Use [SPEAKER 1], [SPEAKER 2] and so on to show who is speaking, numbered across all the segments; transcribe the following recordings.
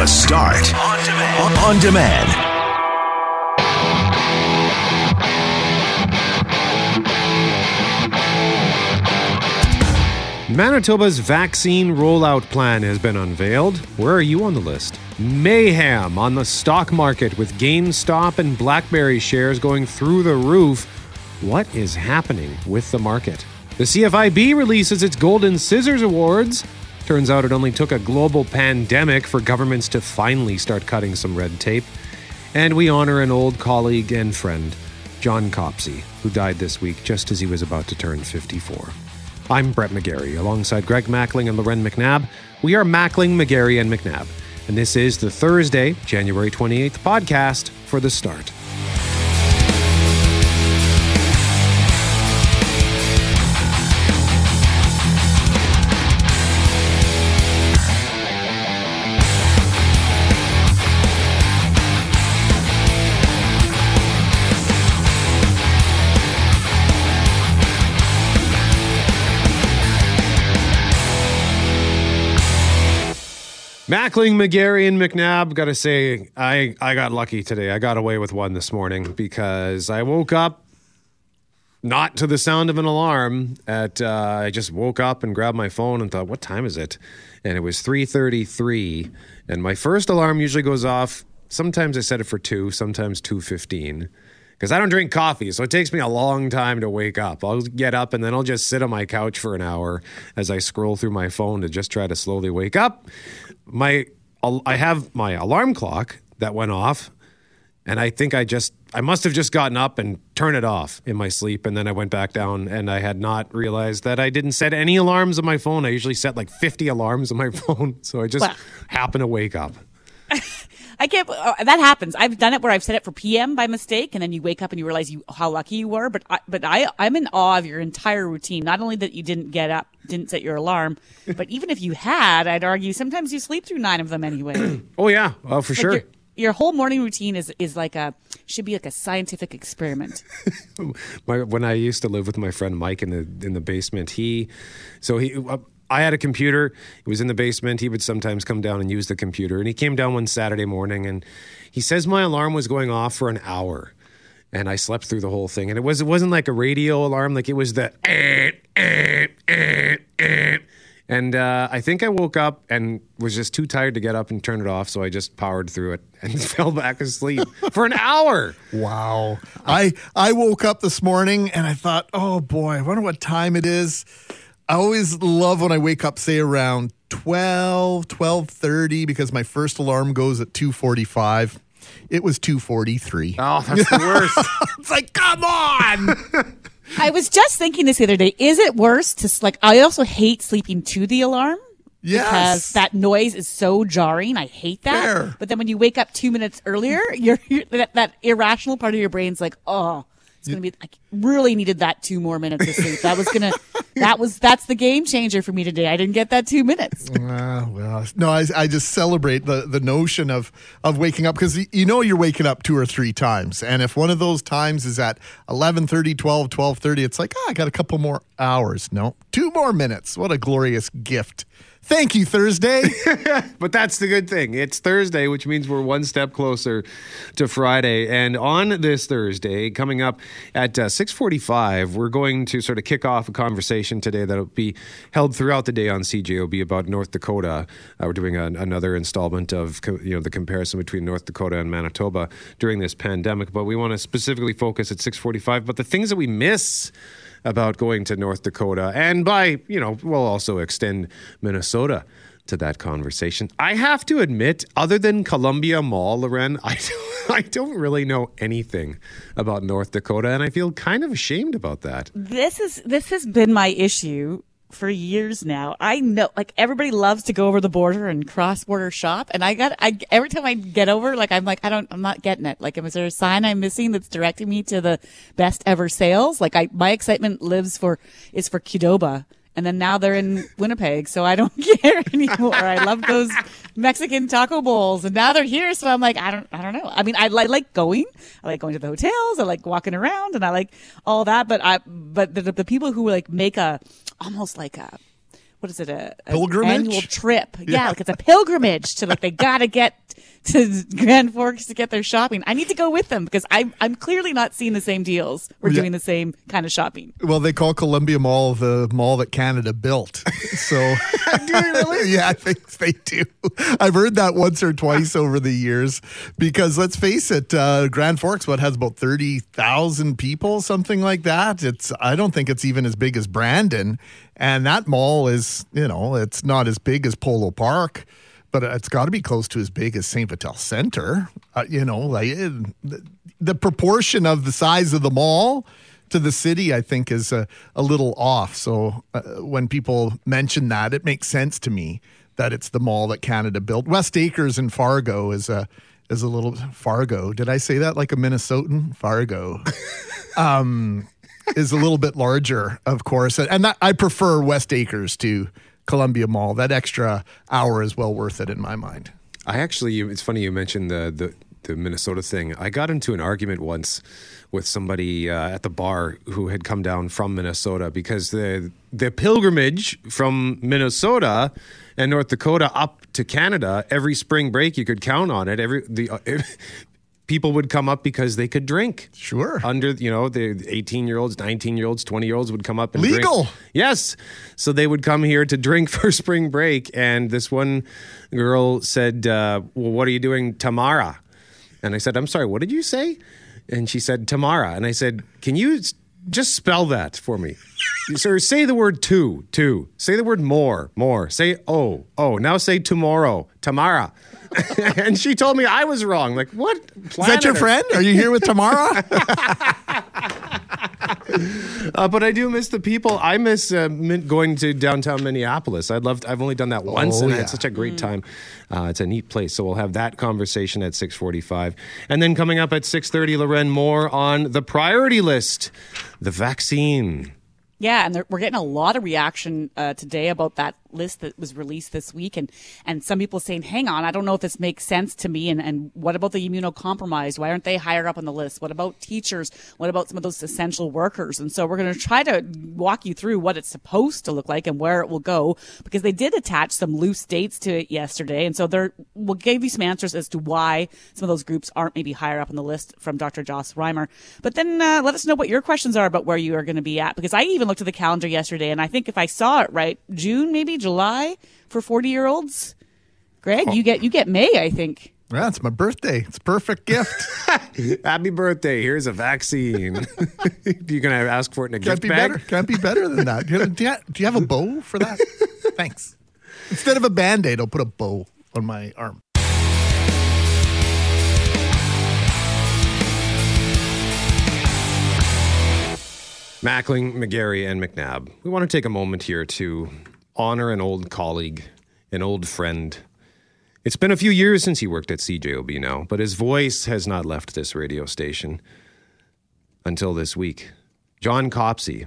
[SPEAKER 1] The Start on demand. On demand.
[SPEAKER 2] Manitoba's vaccine rollout plan has been unveiled. Where are you on the list? Mayhem on the stock market with GameStop and BlackBerry shares going through the roof. What is happening with the market? The CFIB releases its Golden Scissors Awards. Turns out it only took a global pandemic for governments to finally start cutting some red tape. And we honor an old colleague and friend, John Copsey, who died this week just as he was about to turn 54. I'm Brett McGarry, alongside Greg Mackling and Loren McNabb. We are Mackling, McGarry, and McNabb. And this is the Thursday, January 28th podcast for The Start. Mackling, McGarry, and McNabb. Got to say, I I got lucky today. I got away with one this morning because I woke up not to the sound of an alarm. At uh, I just woke up and grabbed my phone and thought, "What time is it?" And it was three thirty three. And my first alarm usually goes off. Sometimes I set it for two. Sometimes two fifteen because I don't drink coffee, so it takes me a long time to wake up. I'll get up and then I'll just sit on my couch for an hour as I scroll through my phone to just try to slowly wake up my I have my alarm clock that went off, and I think I just I must have just gotten up and turned it off in my sleep, and then I went back down, and I had not realized that I didn't set any alarms on my phone. I usually set like fifty alarms on my phone, so I just well, happened to wake up.
[SPEAKER 3] I can't. Uh, that happens. I've done it where I've set it for PM by mistake, and then you wake up and you realize you how lucky you were. But I, but I I'm in awe of your entire routine. Not only that you didn't get up, didn't set your alarm, but even if you had, I'd argue sometimes you sleep through nine of them anyway.
[SPEAKER 2] oh yeah, oh for sure.
[SPEAKER 3] Your, your, whole morning routine is is like a should be like a scientific experiment.
[SPEAKER 2] my, when I used to live with my friend Mike in the in the basement, he so he. I had a computer. It was in the basement. He would sometimes come down and use the computer. And he came down one Saturday morning and he says my alarm was going off for an hour. And I slept through the whole thing. And it was it wasn't like a radio alarm, like it was the eh, eh, eh, eh. and uh, I think I woke up and was just too tired to get up and turn it off, so I just powered through it and fell back asleep for an hour.
[SPEAKER 4] Wow! I I woke up this morning and I thought, oh boy, I wonder what time it is. I always love when I wake up, say around 12, 12.30, because my first alarm goes at 2.45. It was 2.43.
[SPEAKER 2] Oh, that's the worst.
[SPEAKER 4] it's like, come on!
[SPEAKER 3] I was just thinking this the other day. Is it worse to, like, I also hate sleeping to the alarm.
[SPEAKER 4] Yes.
[SPEAKER 3] Because that noise is so jarring. I hate that.
[SPEAKER 4] Fair.
[SPEAKER 3] But then when you wake up two minutes earlier, you're, you're that, that irrational part of your brain's like, oh, it's going to be, I really needed that two more minutes of sleep. That was going to, that was, that's the game changer for me today. I didn't get that two minutes.
[SPEAKER 4] Uh, well, no, I, I just celebrate the, the notion of, of waking up because you know you're waking up two or three times. And if one of those times is at 11.30, 12, 12.30, it's like, oh, I got a couple more hours. No, two more minutes. What a glorious gift Thank you, Thursday.
[SPEAKER 2] but that's the good thing. It's Thursday, which means we're one step closer to Friday. And on this Thursday, coming up at uh, 645, we're going to sort of kick off a conversation today that'll be held throughout the day on CJOB about North Dakota. Uh, we're doing another installment of you know the comparison between North Dakota and Manitoba during this pandemic. But we want to specifically focus at 645. But the things that we miss about going to North Dakota. And by, you know, we'll also extend Minnesota to that conversation. I have to admit, other than Columbia Mall, Loren, I don't, I don't really know anything about North Dakota, and I feel kind of ashamed about that.
[SPEAKER 3] This is this has been my issue for years now. I know, like everybody loves to go over the border and cross border shop. And I got, I, every time I get over, like, I'm like, I don't, I'm not getting it. Like, is there a sign I'm missing that's directing me to the best ever sales? Like I, my excitement lives for, is for Qdoba. And then now they're in Winnipeg, so I don't care anymore. I love those Mexican taco bowls, and now they're here. So I'm like, I don't, I don't know. I mean, I, I like going. I like going to the hotels. I like walking around, and I like all that. But I, but the, the people who like make a almost like a what is it a, a
[SPEAKER 4] Pilgrimage?
[SPEAKER 3] annual trip? Yeah.
[SPEAKER 4] Yeah.
[SPEAKER 3] like it's a pilgrimage to like they got to get to Grand Forks to get their shopping. I need to go with them because I'm I'm clearly not seeing the same deals. We're
[SPEAKER 4] Yeah.
[SPEAKER 3] doing the same kind of shopping.
[SPEAKER 4] Well, they call Columbia Mall the mall that Canada built. So, do they really? yeah, I think they do. I've heard that once or twice over the years because let's face it, uh, Grand Forks, what has about thirty thousand people, something like that. It's I don't think it's even as big as Brandon, and that mall is you know it's not as big as Polo Park. But it's got to be close to as big as St. Vital Center. Uh, you know, like it, the, the proportion of the size of the mall to the city, I think, is a, a little off. So uh, when people mention that, it makes sense to me that it's the mall that Canada built. West Acres in Fargo is a is a little Fargo. Did I say that like a Minnesotan? Fargo. um, is a little bit larger, of course, and that I prefer West Acres to Columbia Mall. That extra hour is well worth it in my mind.
[SPEAKER 2] I actually, it's funny you mentioned the the, the Minnesota thing. I got into an argument once with somebody uh, at the bar who had come down from Minnesota because the the pilgrimage from Minnesota and North Dakota up to Canada every spring break you could count on it. Every the uh, people would come up because they could drink.
[SPEAKER 4] Sure.
[SPEAKER 2] Under you know the 18 year olds, 19 year olds, 20 year olds would come up and
[SPEAKER 4] Legal.
[SPEAKER 2] Drink. Yes. So they would come here to drink for spring break. And this one girl said, uh, Well, what are you doing tomorrow? And I said, I'm sorry, what did you say? And she said, Tamara. And I said, Can you just spell that for me? Sir, say the word two, two. Say the word more, more. Say oh, oh. Now say tomorrow, Tamara. and she told me I was wrong. Like, what?
[SPEAKER 4] Is that your friend? Are you here with Tamara?
[SPEAKER 2] Uh, but I do miss the people. I miss uh, min- going to downtown Minneapolis. I'd love. To, I've only done that once,
[SPEAKER 4] Oh,
[SPEAKER 2] and
[SPEAKER 4] yeah.
[SPEAKER 2] had such a great time. Uh, it's a neat place. So we'll have that conversation at six forty-five, and then coming up at six thirty, Loren more on the priority list, the vaccine.
[SPEAKER 3] Yeah, and we're getting a lot of reaction uh, today about that list that was released this week, and and some people saying, "Hang on, I don't know if this makes sense to me." And and what about the immunocompromised? Why aren't they higher up on the list? What about teachers? What about some of those essential workers? And so we're going to try to walk you through what it's supposed to look like and where it will go, because they did attach some loose dates to it yesterday, and so there we'll give you some answers as to why some of those groups aren't maybe higher up on the list from Dr. Joss Reimer. But then uh, let us know what your questions are about where you are going to be at, because I even looked at the calendar yesterday, and I think if I saw it right, June maybe July for forty year olds. Greg, oh. you get you get May, I think.
[SPEAKER 4] yeah, it's my birthday. It's a perfect gift.
[SPEAKER 2] Happy birthday! Here's a vaccine. You're gonna ask for it in a
[SPEAKER 4] Can't
[SPEAKER 2] gift
[SPEAKER 4] be
[SPEAKER 2] bag.
[SPEAKER 4] better. Can't be better than that. Do you, do you- do you have a bow for that? Thanks. Instead of a band aid, I'll put a bow on my arm.
[SPEAKER 2] Mackling, McGarry, and McNabb. We want to take a moment here to honor an old colleague, an old friend. It's been a few years since he worked at CJOB now, but his voice has not left this radio station until this week. John Copsey.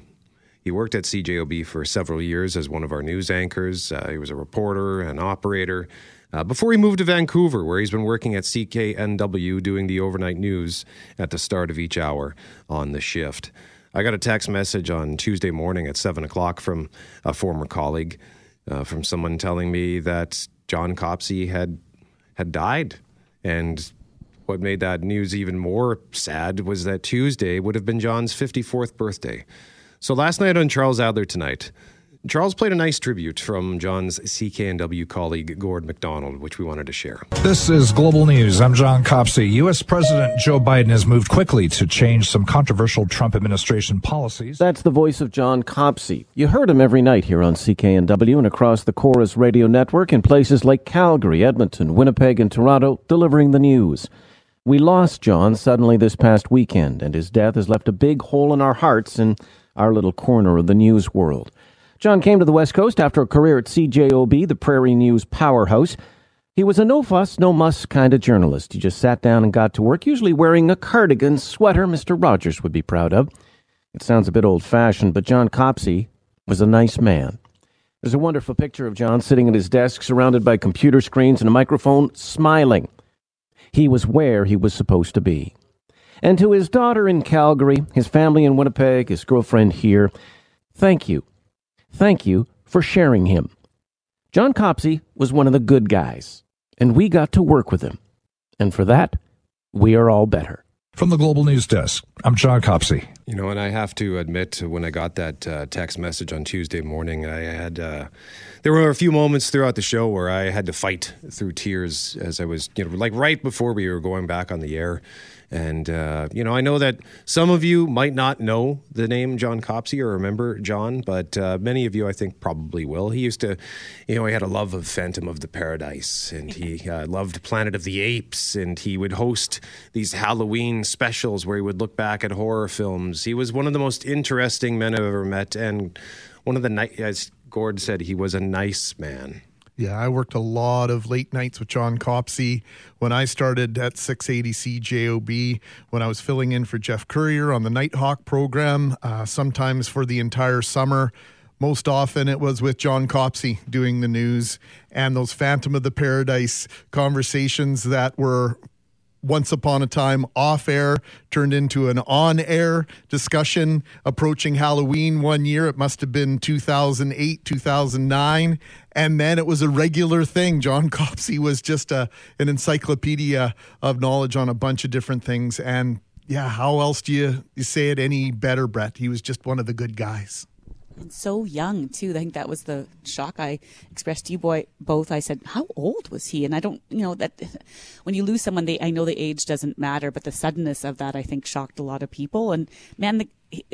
[SPEAKER 2] He worked at CJOB for several years as one of our news anchors. Uh, he was a reporter, an operator, uh, before he moved to Vancouver, where he's been working at CKNW doing the overnight news at the start of each hour on the shift. I got a text message on Tuesday morning at 7 o'clock from a former colleague, uh, from someone telling me that John Copsey had, had died. And what made that news even more sad was that Tuesday would have been John's 54th birthday. So last night on Charles Adler Tonight, Charles played a nice tribute from John's CKNW colleague Gord McDonald, which we wanted to share.
[SPEAKER 5] This is Global News. I'm John Copsey. U.S. President Joe Biden has moved quickly to change some controversial Trump administration policies.
[SPEAKER 6] That's the voice of John Copsey. You heard him every night here on CKNW and across the Corus radio network in places like Calgary, Edmonton, Winnipeg, and Toronto, delivering the news. We lost John suddenly this past weekend, and his death has left a big hole in our hearts in our little corner of the news world. John came to the West Coast after a career at CJOB, the Prairie News powerhouse. He was a no fuss, no muss kind of journalist. He just sat down and got to work, usually wearing a cardigan sweater Mr. Rogers would be proud of. It sounds a bit old fashioned, but John Copsey was a nice man. There's a wonderful picture of John sitting at his desk, surrounded by computer screens and a microphone, smiling. He was where he was supposed to be. And to his daughter in Calgary, his family in Winnipeg, his girlfriend here, thank you. Thank you for sharing him. John Copsey was one of the good guys, and we got to work with him. And for that, we are all better.
[SPEAKER 5] From the Global News Desk, I'm John Copsey.
[SPEAKER 2] You know, and I have to admit, when I got that uh, text message on Tuesday morning, I had uh, there were a few moments throughout the show where I had to fight through tears as I was, you know, like right before we were going back on the air. And, uh, you know, I know that some of you might not know the name John Copsey or remember John, but uh, many of you, I think, probably will. He used to, you know, he had a love of Phantom of the Paradise and he uh, loved Planet of the Apes and he would host these Halloween specials where he would look back at horror films. He was one of the most interesting men I've ever met and one of the, ni- as Gord said, he was a nice man.
[SPEAKER 4] Yeah, I worked a lot of late nights with John Copsey when I started at 680 CJOB, when I was filling in for Jeff Courier on the Nighthawk program, uh, sometimes for the entire summer. Most often it was with John Copsey doing the news and those Phantom of the Paradise conversations that were once upon a time off air turned into an on air discussion approaching Halloween one year. It must have been 2008, 2009. And then it was a regular thing. John Copsey was just a, an encyclopedia of knowledge on a bunch of different things. And yeah, how else do you, you say it any better, Brett? He was just one of the good guys
[SPEAKER 3] and so young too. I think that was the shock I expressed to you boy both. I said, "How old was he?" And I don't, you know, that when you lose someone, they I know the age doesn't matter, but the suddenness of that I think shocked a lot of people. And man, the,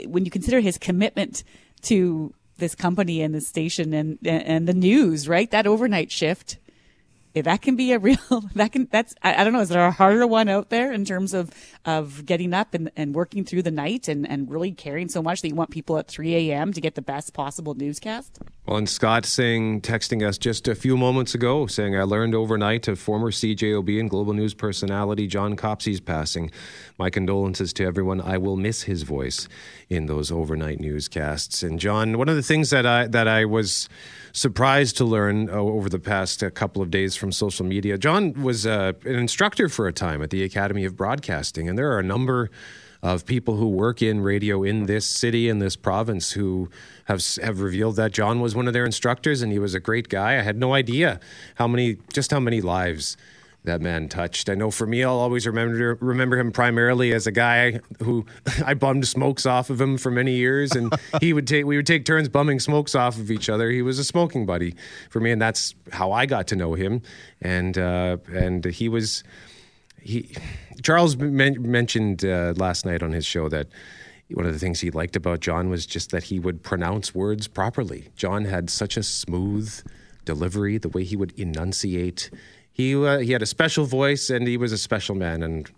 [SPEAKER 3] when you consider his commitment to this company and the station and and the news, right? That overnight shift that can be a real that can that's I, I, don't know is there a harder one out there in terms of of getting up and, and working through the night and and really caring so much that you want people at 3 a.m to get the best possible newscast
[SPEAKER 2] well and scott saying texting us just a few moments ago saying i learned overnight of former cjob and global news personality john copsey's passing my condolences to everyone i will miss his voice in those overnight newscasts and john one of the things that i that i was surprised to learn uh, over the past uh, couple of days from social media. John was uh, an instructor for a time at the Academy of Broadcasting, and there are a number of people who work in radio in this city in this province who have have revealed that John was one of their instructors and he was a great guy. I had no idea how many just how many lives that man touched. I know for me, I'll always remember remember him primarily as a guy who I bummed smokes off of him for many years, and he would take we would take turns bumming smokes off of each other. He was a smoking buddy for me, and that's how I got to know him. And uh, and he was he Charles men- mentioned uh, last night on his show that one of the things he liked about John was just that he would pronounce words properly. John had such a smooth delivery, the way he would enunciate he uh, he had a special voice and he was a special man and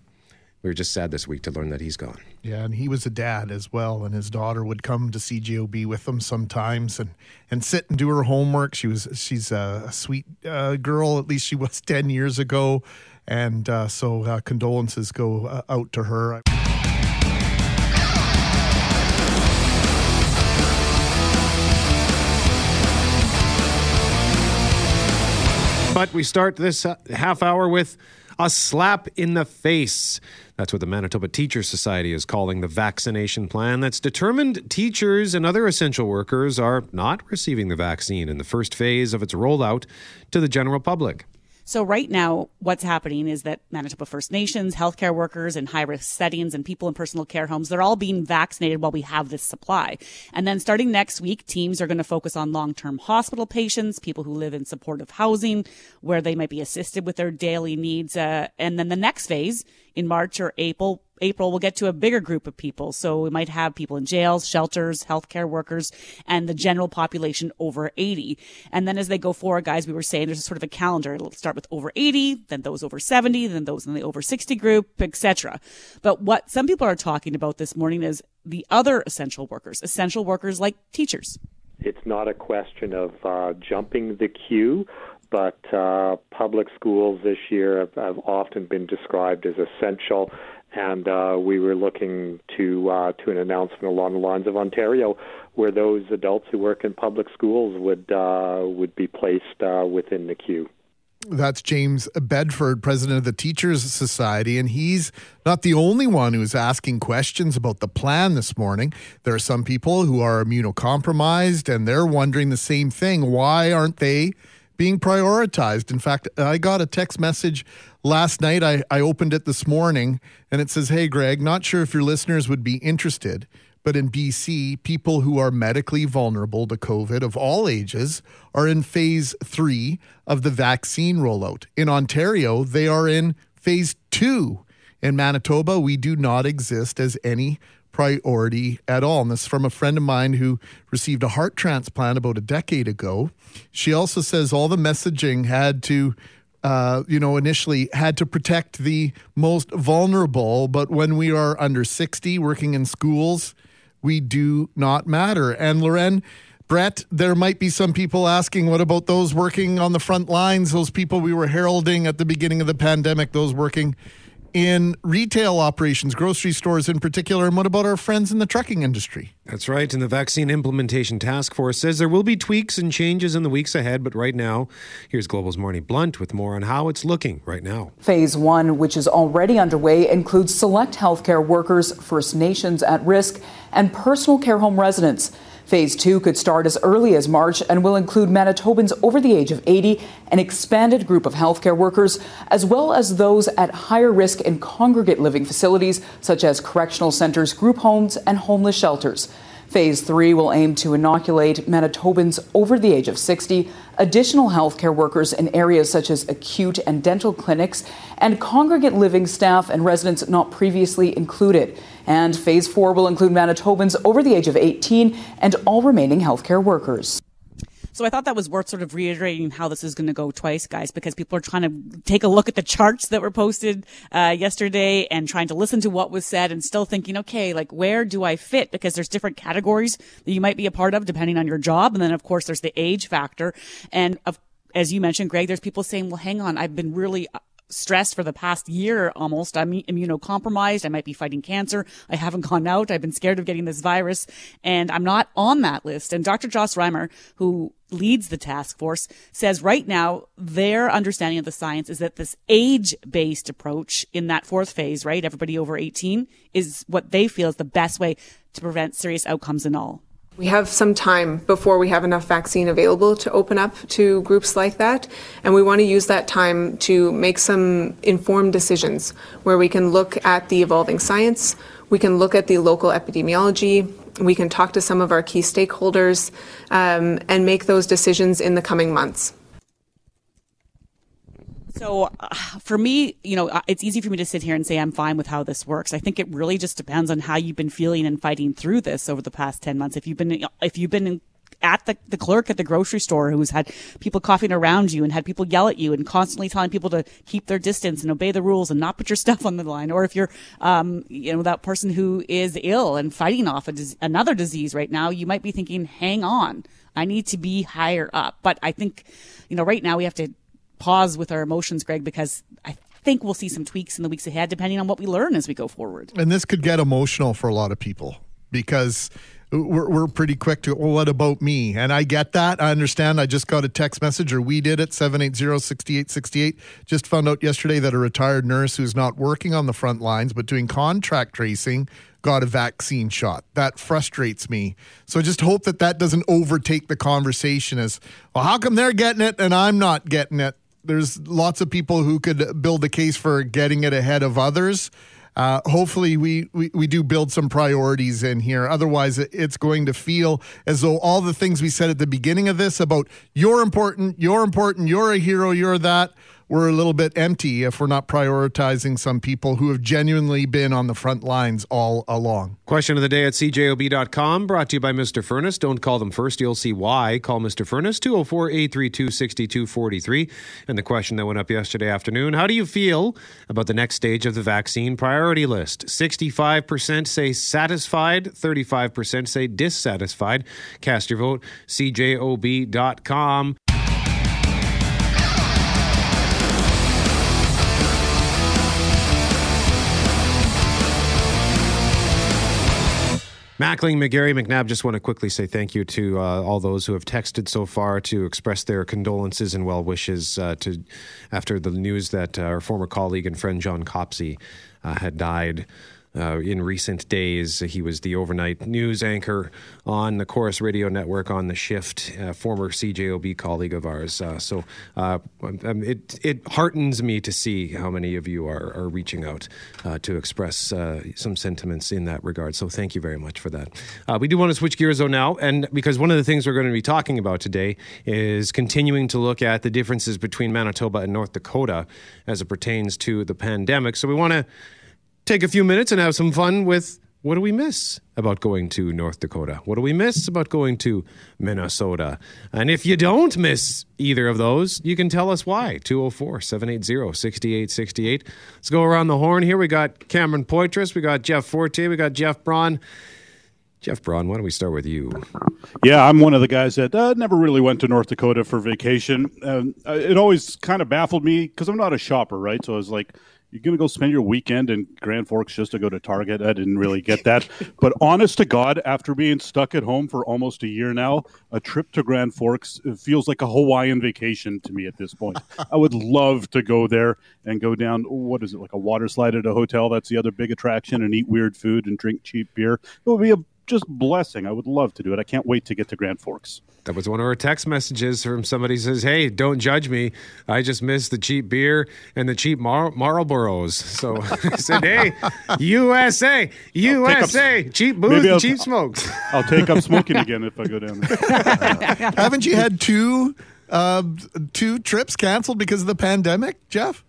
[SPEAKER 2] we were just sad this week to learn that he's gone.
[SPEAKER 4] Yeah, and he was a dad as well, and his daughter would come to CJOB with him sometimes and and sit and do her homework. She was she's a, sweet uh, girl, at least she was ten years ago, and uh, so uh, condolences go uh, out to her.
[SPEAKER 2] But we start this uh, half hour with a slap in the face. That's what the Manitoba Teachers Society is calling the vaccination plan that's determined teachers and other essential workers are not receiving the vaccine in the first phase of its rollout to the general public.
[SPEAKER 3] So right now, what's happening is that Manitoba First Nations, healthcare workers in high risk settings and people in personal care homes, they're all being vaccinated while we have this supply. And then starting next week, teams are going to focus on long term hospital patients, people who live in supportive housing, where they might be assisted with their daily needs. Uh, and then the next phase in March or April, April, we'll get to a bigger group of people. So we might have people in jails, shelters, healthcare workers, and the general population over 80. And then as they go forward, guys, we were saying there's a sort of a calendar. It'll start with over 80, then those over 70, then those in the over 60 group, etc. But what some people are talking about this morning is the other essential workers, essential workers like teachers.
[SPEAKER 7] It's not a question of uh, jumping the queue, but uh, public schools this year have, have, often been described as essential and uh, we were looking to uh, to an announcement along the lines of Ontario, where those adults who work in public schools would uh, would be placed uh, within the queue.
[SPEAKER 4] That's James Bedford, president of the Teachers Society, and he's not the only one who's asking questions about the plan this morning. There are some people who are immunocompromised and they're wondering the same thing. Why aren't they being prioritized? In fact, I got a text message last night. I, I opened it this morning and it says, Hey, Greg, not sure if your listeners would be interested. But in BC, people who are medically vulnerable to COVID of all ages are in phase three of the vaccine rollout. In Ontario, they are in phase two. In Manitoba, we do not exist as any priority at all. And this is from a friend of mine who received a heart transplant about a decade ago. She also says all the messaging had to uh, you know, initially had to protect the most vulnerable. But when we are under 60, working in schools, we do not matter. And Loren, Brett, there might be some people asking, what about those working on the front lines, those people we were heralding at the beginning of the pandemic, those working in retail operations, grocery stores in particular, and what about our friends in the trucking industry?
[SPEAKER 2] That's right. And the Vaccine Implementation Task Force says there will be tweaks and changes in the weeks ahead. But right now, here's Global's Marney Blunt with more on how it's looking right now.
[SPEAKER 8] Phase one, which is already underway, includes select healthcare workers, First Nations at risk, and personal care home residents. Phase two could start as early as March and will include Manitobans over the age of 80, an expanded group of healthcare workers, as well as those at higher risk in congregate living facilities such as correctional centers, group homes, and homeless shelters. Phase three will aim to inoculate Manitobans over the age of 60, additional healthcare workers in areas such as acute and dental clinics, and congregate living staff and residents not previously included. And phase four will include Manitobans over the age of 18 and all remaining healthcare workers.
[SPEAKER 3] So I thought that was worth sort of reiterating how this is going to go twice, guys, because people are trying to take a look at the charts that were posted uh, yesterday and trying to listen to what was said and still thinking, okay, like where do I fit? Because there's different categories that you might be a part of depending on your job, and then of course there's the age factor, and of as you mentioned, Greg, there's people saying, well, hang on, I've been really uh, stressed for the past year almost. I'm immunocompromised. I might be fighting cancer. I haven't gone out. I've been scared of getting this virus and I'm not on that list. And Dr. Joss Reimer, who leads the task force, says right now their understanding of the science is that this age based approach in that fourth phase, right? Everybody over 18 is what they feel is the best way to prevent serious outcomes in all.
[SPEAKER 9] We have some time before we have enough vaccine available to open up to groups like that. And we want to use that time to make some informed decisions where we can look at the evolving science, we can look at the local epidemiology, we can talk to some of our key stakeholders, um, and make those decisions in the coming months.
[SPEAKER 3] So uh, for me, you know, uh, it's easy for me to sit here and say I'm fine with how this works. I think it really just depends on how you've been feeling and fighting through this over the past 10 months. If you've been, if you've been at the, the clerk at the grocery store who's had people coughing around you and had people yell at you and constantly telling people to keep their distance and obey the rules and not put your stuff on the line. Or if you're, um, you know, that person who is ill and fighting off another disease right now, you might be thinking, hang on. I need to be higher up. But I think, you know, right now we have to pause with our emotions, Greg, because I think we'll see some tweaks in the weeks ahead, depending on what we learn as we go forward.
[SPEAKER 4] And this could get emotional for a lot of people because we're, we're pretty quick to, well, what about me? And I get that. I understand. I just got a text message, or we did it, 780-6868. Just found out yesterday that a retired nurse who's not working on the front lines, but doing contract tracing, got a vaccine shot. That frustrates me. So I just hope that that doesn't overtake the conversation as, well, how come they're getting it and I'm not getting it? there's lots of people who could build a case for getting it ahead of others. Uh, hopefully, we, we, we do build some priorities in here. Otherwise, it's going to feel as though all the things we said at the beginning of this about you're important, you're important, you're a hero, you're that we're a little bit empty if we're not prioritizing some people who have genuinely been on the front lines all along.
[SPEAKER 2] Question of the day at cjob.com brought to you by Mr. Furnace. Don't call them first, you'll see why. Call Mr. Furnace 204 832 6243. And the question that went up yesterday afternoon How do you feel about the next stage of the vaccine priority list? 65% say satisfied, 35% say dissatisfied. Cast your vote, cjob.com. Mackling, McGarry, McNabb, just want to quickly say thank you to uh, all those who have texted so far to express their condolences and well wishes uh, to after the news that our former colleague and friend John Copsey uh, had died. Uh, in recent days, he was the overnight news anchor on the Corus Radio Network on the shift, uh, former CJOB colleague of ours. Uh, so uh, um, it it heartens me to see how many of you are, are reaching out uh, to express uh, some sentiments in that regard. So thank you very much for that. We do want to switch gears though now, and because one of the things we're going to be talking about today is continuing to look at the differences between Manitoba and North Dakota as it pertains to the pandemic. So we want to take a few minutes and have some fun with what do we miss about going to North Dakota? What do we miss about going to Minnesota? And if you don't miss either of those, you can tell us why. 204 780 6868. Let's go around the horn here. We got Cameron Poitras, we got Jeff Forte, we got Jeff Braun. Jeff Braun, why don't we start with you?
[SPEAKER 10] Yeah, I'm one of the guys that uh, never really went to North Dakota for vacation. Um, it always kind of baffled me because I'm not a shopper, right? So I was like, you're going to go spend your weekend in Grand Forks just to go to Target. I didn't really get that. but honest to God, after being stuck at home for almost a year now, a trip to Grand Forks feels like a Hawaiian vacation to me at this point. I would love to go there and go down, what is it, like a water slide at a hotel? That's the other big attraction and eat weird food and drink cheap beer. It would be a just blessing. I would love to do it. I can't wait to get to Grand Forks.
[SPEAKER 2] That was one of our text messages from somebody says, "Hey, don't judge me. I just miss the cheap beer and the cheap Mar- Marlboros." So I said, "Hey, USA, USA, cheap booze and
[SPEAKER 10] I'll-
[SPEAKER 2] cheap smokes."
[SPEAKER 10] I'll take up smoking again if I go down there.
[SPEAKER 4] Haven't you had two uh, two trips canceled because of the pandemic, Jeff?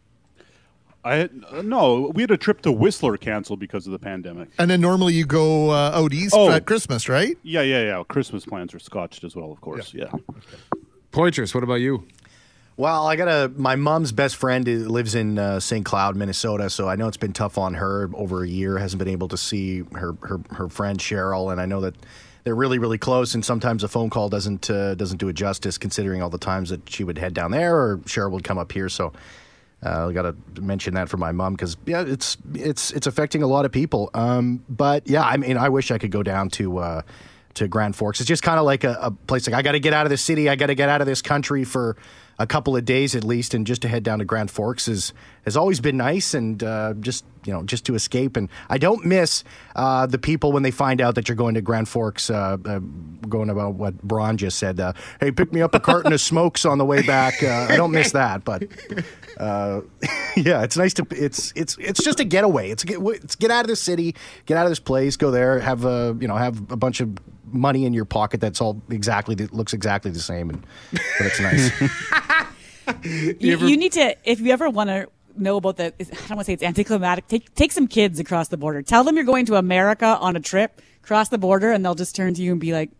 [SPEAKER 10] I had, uh, no, we had a trip to Whistler canceled because of the pandemic.
[SPEAKER 4] And then normally you go uh, out east
[SPEAKER 10] Oh.
[SPEAKER 4] at Christmas, right?
[SPEAKER 10] Yeah, yeah, yeah. Christmas plans are scotched as well, of course. Yeah.
[SPEAKER 2] Poitras, what about you?
[SPEAKER 11] Well, I got a my mom's best friend who lives in uh, St. Cloud, Minnesota, so I know it's been tough on her over a year. Hasn't been able to see her her, her friend Cheryl, and I know that they're really really close. And sometimes a phone call doesn't uh, doesn't do it justice, considering all the times that she would head down there or Cheryl would come up here. So. Uh, I got to mention that for my mom because yeah, it's it's it's affecting a lot of people. Um, but yeah, I mean, I wish I could go down to uh, to Grand Forks. It's just kind of like a, a place like I got to get out of the city. I got to get out of this country for a couple of days at least, and just to head down to Grand Forks is has always been nice, and uh, just you know just to escape. And I don't miss uh, the people when they find out that you're going to Grand Forks. Uh, uh, going about what Braun just said. Uh, hey, pick me up a carton of smokes on the way back. Uh, I don't miss that, but. Yeah, it's nice to it's it's it's just a getaway. It's get it's get out of the city, get out of this place, go there, have a you know have a bunch of money in your pocket that's all exactly that looks exactly the same, and but it's nice.
[SPEAKER 3] You, you need to, if you ever want to know about the, I don't want to say it's anticlimactic, take, take some kids across the border. Tell them you're going to America on a trip, cross the border, and they'll just turn to you and be like,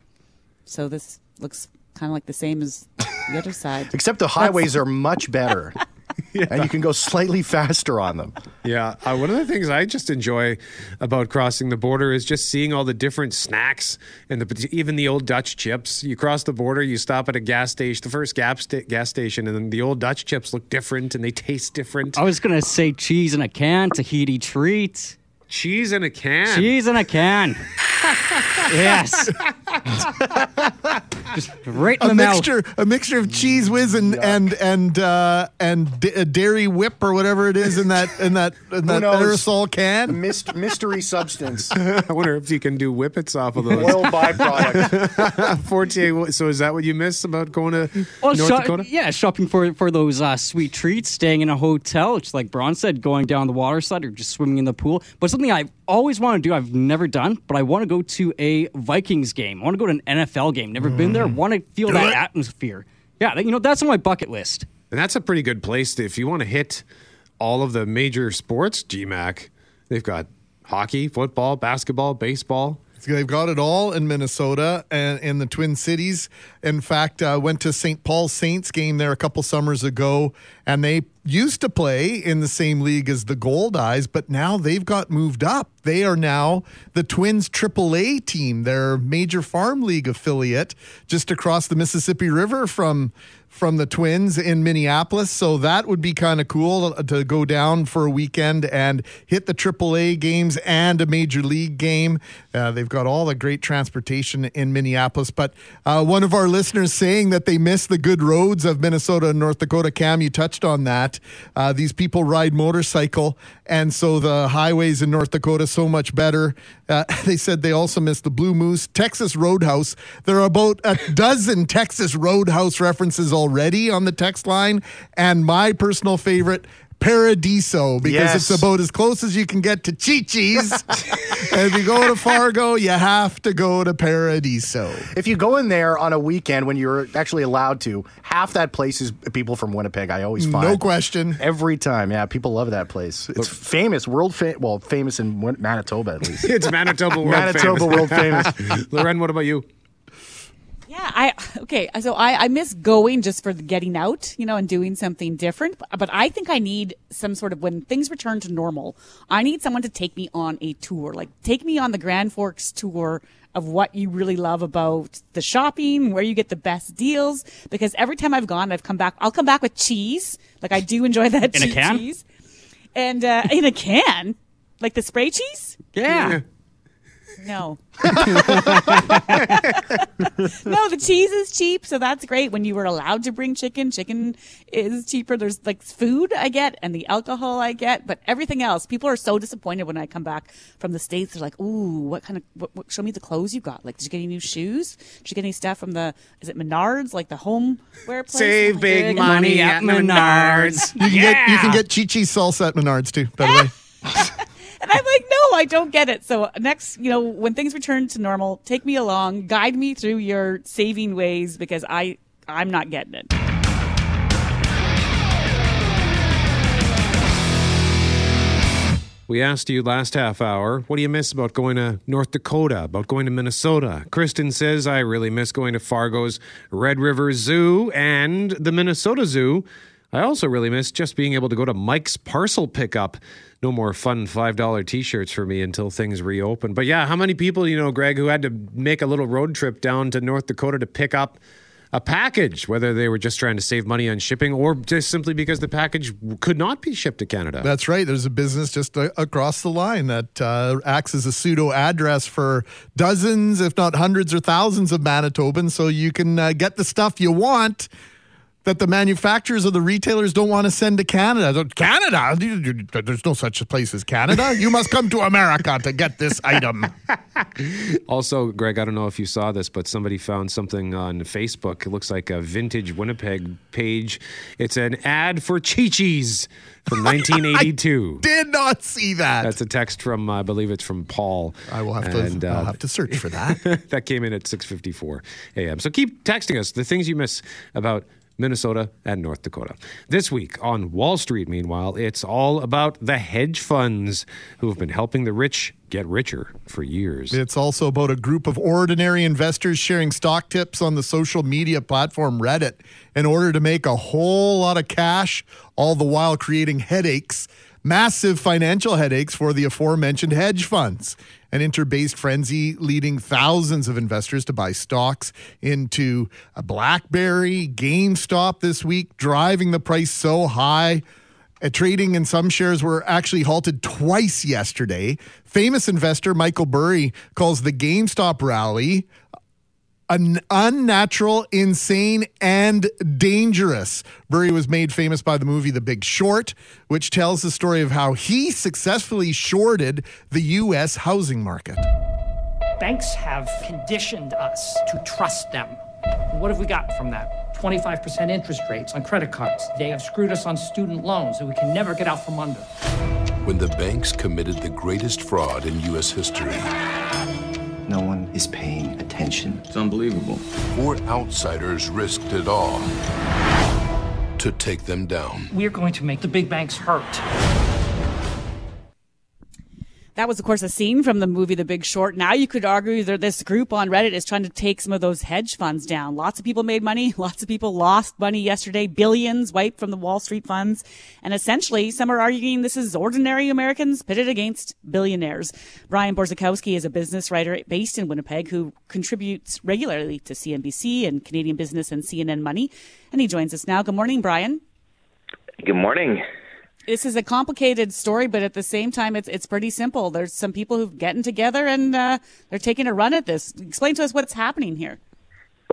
[SPEAKER 3] so this looks kind of like the same as the other side.
[SPEAKER 11] Except the highways are much better, and you can go slightly faster on them.
[SPEAKER 2] Yeah, uh, one of the things I just enjoy about crossing the border is just seeing all the different snacks and the even the old Dutch chips. You cross the border, you stop at a gas station, the first gas sta- gas station, and then the old Dutch chips look different and they taste different.
[SPEAKER 12] I was gonna say cheese in a can, Tahiti treat.
[SPEAKER 2] Cheese in a can.
[SPEAKER 12] Cheese in a can. yes. Just right in
[SPEAKER 4] a
[SPEAKER 12] the mouth.
[SPEAKER 4] mixture, a mixture of Cheez Whiz and and and uh, and d- a dairy whip or whatever it is in that in that in that aerosol can.
[SPEAKER 11] Myst- mystery substance,
[SPEAKER 2] I wonder if you can do whippets off of those.
[SPEAKER 11] oil byproduct.
[SPEAKER 2] Forte. So is that what you miss about going to
[SPEAKER 12] Well,
[SPEAKER 2] North
[SPEAKER 12] shop-
[SPEAKER 2] Dakota?
[SPEAKER 12] yeah, shopping for for those uh, sweet treats, staying in a hotel, just like Braun said, going down the water slide or just swimming in the pool. But something I've always wanted to do, I've never done, but I want to go to a Vikings game. I want to go to an NFL game. Never been there. Mm. Want to feel
[SPEAKER 4] Do
[SPEAKER 12] that
[SPEAKER 4] it.
[SPEAKER 12] atmosphere. Yeah, you know that's on my bucket list.
[SPEAKER 2] And that's a pretty good place to, if you want to hit all of the major sports, GMAC. They've got hockey, football, basketball, baseball.
[SPEAKER 4] They've got it all in Minnesota and in the Twin Cities. In fact, uh, went to St. Paul Saints game there a couple summers ago, and they used to play in the same league as the Goldeyes, but now they've got moved up. They are now the Twins AAA team, their major farm league affiliate, just across the Mississippi River from from the Twins in Minneapolis. So that would be kind of cool to go down for a weekend and hit the AAA games and a major league game. Uh, they've got all the great transportation in Minneapolis. But uh, one of our listeners saying that they miss the good roads of Minnesota and North Dakota. Cam, you touched on that. Uh, these people ride motorcycle, and so the highways in North Dakota so much better. Uh, they said they also missed the Blue Moose, Texas Roadhouse. There are about a dozen Texas Roadhouse references already on the text line, and my personal favorite. Paradiso because
[SPEAKER 11] Yes.
[SPEAKER 4] it's about as close as you can get to Chi Chi's. if you go to Fargo, you have to go to Paradiso.
[SPEAKER 11] If you go in there on a weekend when you're actually allowed to, half that place is people from Winnipeg. I always find
[SPEAKER 4] No question.
[SPEAKER 11] every time. Yeah, people love that place. It's famous, world famous. Well, famous in Manitoba at least.
[SPEAKER 2] It's Manitoba world
[SPEAKER 11] Manitoba
[SPEAKER 2] famous.
[SPEAKER 11] world famous.
[SPEAKER 2] Loren, what about you?
[SPEAKER 3] Yeah, I okay. So I, I miss going just for getting out, you know, and doing something different. But, but I think I need some sort of when things return to normal. I need someone to take me on a tour, like take me on the Grand Forks tour of what you really love about the shopping, where you get the best deals. Because every time I've gone, I've come back. I'll come back with cheese. Like I do enjoy that
[SPEAKER 12] In a can?
[SPEAKER 3] cheese, and uh, in a can, like the spray cheese.
[SPEAKER 12] Yeah.
[SPEAKER 3] No. no, the cheese is cheap, so that's great. When you were allowed to bring chicken, chicken is cheaper. There's like food I get and the alcohol I get, but everything else, people are so disappointed when I come back from the states. They're like, "Ooh, what kind of? What, what, show me the clothes you got. Like, did you get any new shoes? Did you get any stuff from the? Is it Menards? Like the homeware place?
[SPEAKER 2] Save
[SPEAKER 3] like,
[SPEAKER 2] big
[SPEAKER 3] "Big
[SPEAKER 2] money at Menards.
[SPEAKER 4] You can get you can get Chi Chi salsa at Menards too, by the way.
[SPEAKER 3] And I'm like, no, I don't get it. So next, you know, when things return to normal, take me along, guide me through your saving ways because I I'm not getting it.
[SPEAKER 2] We asked you last half hour, what do you miss about going to North Dakota, about going to Minnesota? Kristen says, I really miss going to Fargo's Red River Zoo and the Minnesota Zoo. I also really miss just being able to go to Mike's parcel pickup. No more fun $5 t shirts for me until things reopen. But yeah, how many people, you know, Greg, who had to make a little road trip down to North Dakota to pick up a package, whether they were just trying to save money on shipping or just simply because the package could not be shipped to Canada?
[SPEAKER 4] That's right. There's a business just uh, across the line that uh, acts as a pseudo address for dozens, if not hundreds or thousands of Manitobans. So you can uh, get the stuff you want that the manufacturers or the retailers don't want to send to Canada. Canada? There's no such place as Canada. You must come to America to get this item.
[SPEAKER 2] Also, Greg, I don't know if you saw this, but somebody found something on Facebook. It looks like a vintage Winnipeg page. It's an ad for Chi Chi's from 1982.
[SPEAKER 4] Did not see that.
[SPEAKER 2] That's a text from, I believe it's from Paul.
[SPEAKER 4] I will have to.
[SPEAKER 2] Uh,
[SPEAKER 4] I'll have to search for that.
[SPEAKER 2] that came in at 6:54 a.m. So keep texting us the things you miss about Minnesota and North Dakota. This week on Wall Street, meanwhile, it's all about the hedge funds who have been helping the rich get richer for years.
[SPEAKER 4] It's also about a group of ordinary investors sharing stock tips on the social media platform Reddit in order to make a whole lot of cash, all the while creating headaches, massive financial headaches for the aforementioned hedge funds. An interbased frenzy leading thousands of investors to buy stocks into a BlackBerry, GameStop this week, driving the price so high. Uh, trading in some shares were actually halted twice yesterday. Famous investor Michael Burry calls the GameStop rally an unnatural, insane, and dangerous. Burry was made famous by the movie The Big Short, which tells the story of how he successfully shorted the U.S. housing market.
[SPEAKER 13] Banks have conditioned us to trust them. What have we got from that? 25% interest rates on credit cards. They have screwed us on student loans that we can never get out from under.
[SPEAKER 14] When the banks committed the greatest fraud in U.S. history,
[SPEAKER 15] No one is paying attention. It's unbelievable.
[SPEAKER 14] four outsiders risked it all to take them down.
[SPEAKER 13] We're going to make the big banks hurt.
[SPEAKER 3] That was, of course, a scene from the movie The Big Short. Now you could argue that this group on Reddit is trying to take some of those hedge funds down. Lots of people made money. Lots of people lost money yesterday. Billions wiped from the Wall Street funds. And essentially, some are arguing this is ordinary Americans pitted against billionaires. Bryan Borzykowski is a business writer based in Winnipeg who contributes regularly to CNBC and Canadian Business and CNN Money. And he joins us now. Good morning, Bryan.
[SPEAKER 16] Good morning
[SPEAKER 3] this is a complicated story, but at the same time, it's it's pretty simple. There's some people who've gotten together and uh, they're taking a run at this. Explain to us what's happening here.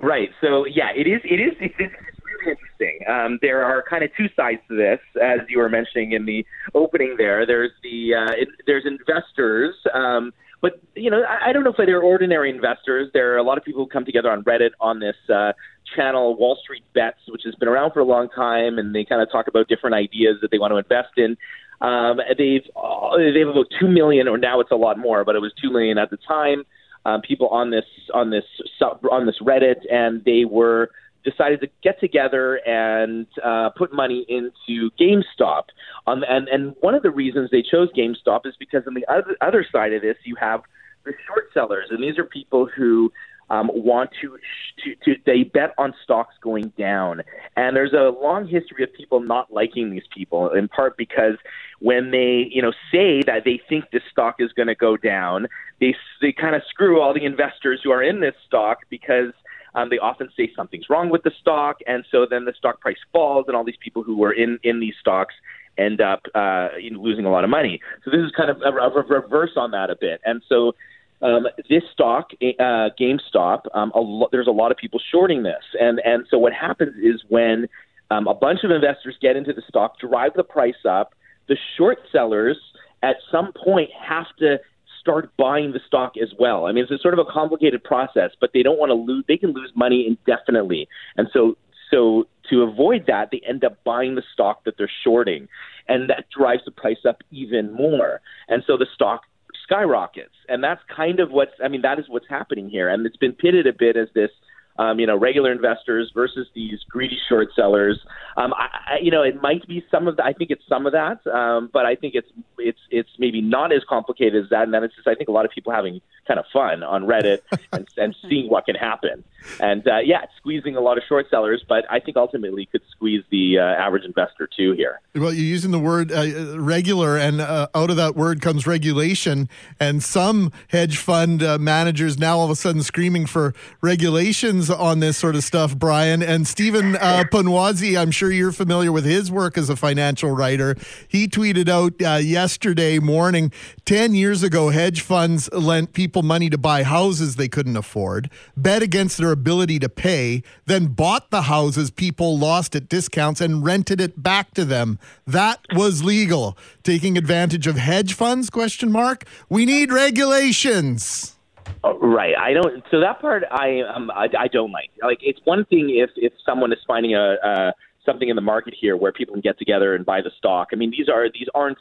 [SPEAKER 16] Right. So yeah, it is. It is. It's, it's really interesting. Um, there are kind of two sides to this, as you were mentioning in the opening. There, there's the uh, it, there's investors. Um, but you know, I, I don't know if they're ordinary investors. There are a lot of people who come together on Reddit on this uh, channel, Wall Street Bets, which has been around for a long time, and they kind of talk about different ideas that they want to invest in. Um, they've uh, they have about two million, or now it's a lot more, but it was two million at the time. Um, people on this on this sub, on this Reddit, and they were decided to get together and uh, put money into GameStop. Um, and and one of the reasons they chose GameStop is because on the other other side of this, you have the short sellers, and these are people who um, want to, to to they bet on stocks going down, and there's a long history of people not liking these people, in part because when they you know say that they think this stock is going to go down, they they kind of screw all the investors who are in this stock because. Um, they often say something's wrong with the stock, and so then the stock price falls, and all these people who were in in these stocks end up uh, you know, losing a lot of money. So this is kind of a, a reverse on that a bit, and so um, this stock, uh, GameStop, um, a lo- there's a lot of people shorting this, and and so what happens is when um, a bunch of investors get into the stock, drive the price up, the short sellers at some point have to start buying the stock as well. I mean, it's a sort of a complicated process, but they don't want to lose. They can lose money indefinitely, and so so to avoid that, they end up buying the stock that they're shorting, and that drives the price up even more. And so the stock skyrockets. And that's kind of what's, I mean, that is what's happening here. And it's been pitted a bit as this, um, you know, regular investors versus these greedy short sellers. Um, I, I, you know, it might be some of that. I think it's some of that, um, but I think it's it's it's maybe not as complicated as that. And then it's just I think a lot of people having kind of fun on Reddit and, and seeing what can happen. And uh, yeah, it's squeezing a lot of short sellers, but I think ultimately could squeeze the uh, average investor too here.
[SPEAKER 4] Well, you're using the word uh, regular, and uh, out of that word comes regulation. And some hedge fund uh, managers now all of a sudden screaming for regulations on this sort of stuff, Bryan. And Stephen uh, Punwasi, I'm sure you're familiar with his work as a financial writer. He tweeted out uh, yesterday morning 10 years ago, hedge funds lent people money to buy houses they couldn't afford, bet against their ability to pay, then bought the houses people lost at discounts and rented it back to them. That was legal. Taking advantage of hedge funds? Question mark. We need regulations.
[SPEAKER 16] Uh, right. I don't. So that part, I um, I, I don't like. Like, it's one thing if if someone is finding a uh, something in the market here where people can get together and buy the stock. I mean, these are these aren't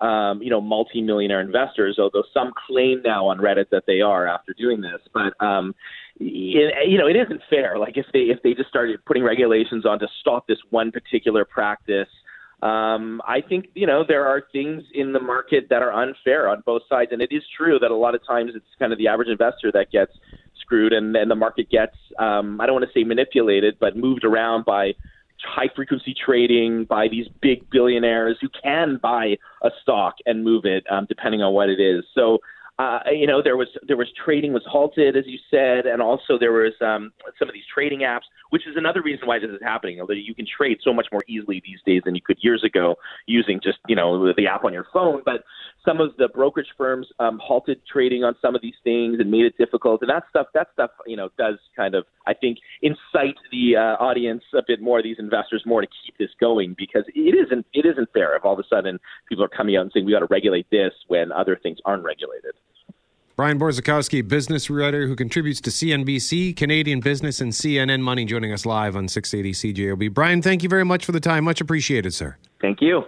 [SPEAKER 16] um, you know multi-millionaire investors, although some claim now on Reddit that they are after doing this. But um, you know, it isn't fair. Like if they if they just started putting regulations on to stop this one particular practice. Um, I think you know there are things in the market that are unfair on both sides, and it is true that a lot of times it's kind of the average investor that gets screwed, and, and the market gets um, I don't want to say manipulated, but moved around by high frequency trading by these big billionaires who can buy a stock and move it um, depending on what it is. So uh, you know, there was there was trading was halted, as you said, and also there was um, some of these trading apps, which is another reason why this is happening. Although you can trade so much more easily these days than you could years ago using just you know the app on your phone. But some of the brokerage firms um, halted trading on some of these things and made it difficult. And that stuff, that stuff, you know, does kind of, I think, incite the uh, audience a bit more, these investors more to keep this going because it isn't, it isn't fair if all of a sudden people are coming out and saying we got to regulate this when other things aren't regulated.
[SPEAKER 2] Bryan Borzykowski, business writer who contributes to CNBC, Canadian Business, and CNN Money, joining us live on 680 CJOB. Bryan, thank you very much for the time. Much appreciated, sir.
[SPEAKER 16] Thank you.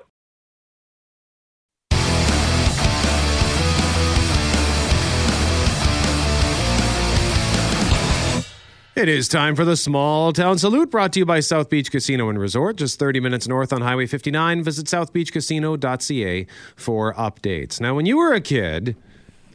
[SPEAKER 2] It is time for the Small Town Salute brought to you by South Beach Casino and Resort, just 30 minutes north on Highway 59. Visit southbeachcasino.ca for updates. Now, when you were a kid,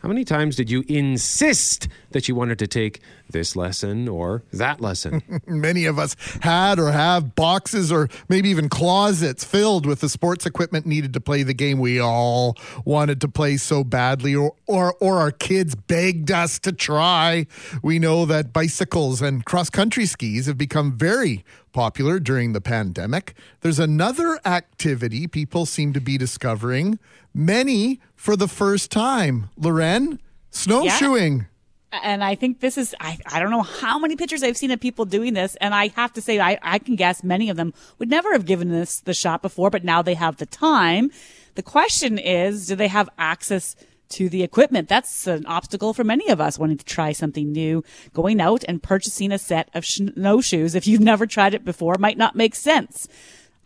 [SPEAKER 2] how many times did you insist that you wanted to take this lesson or that lesson?
[SPEAKER 4] Many of us had or have boxes or maybe even closets filled with the sports equipment needed to play the game we all wanted to play so badly or or, or our kids begged us to try. We know that bicycles and cross country skis have become very popular during the pandemic. There's another activity people seem to be discovering, many for the first time. Loren, snowshoeing.
[SPEAKER 3] And I think this is, I, I don't know how many pictures I've seen of people doing this. And I have to say, I, I can guess many of them would never have given this the shot before, but now they have the time. The question is, do they have access to the equipment? That's an obstacle for many of us wanting to try something new. Going out and purchasing a set of snowshoes, if you've never tried it before, might not make sense.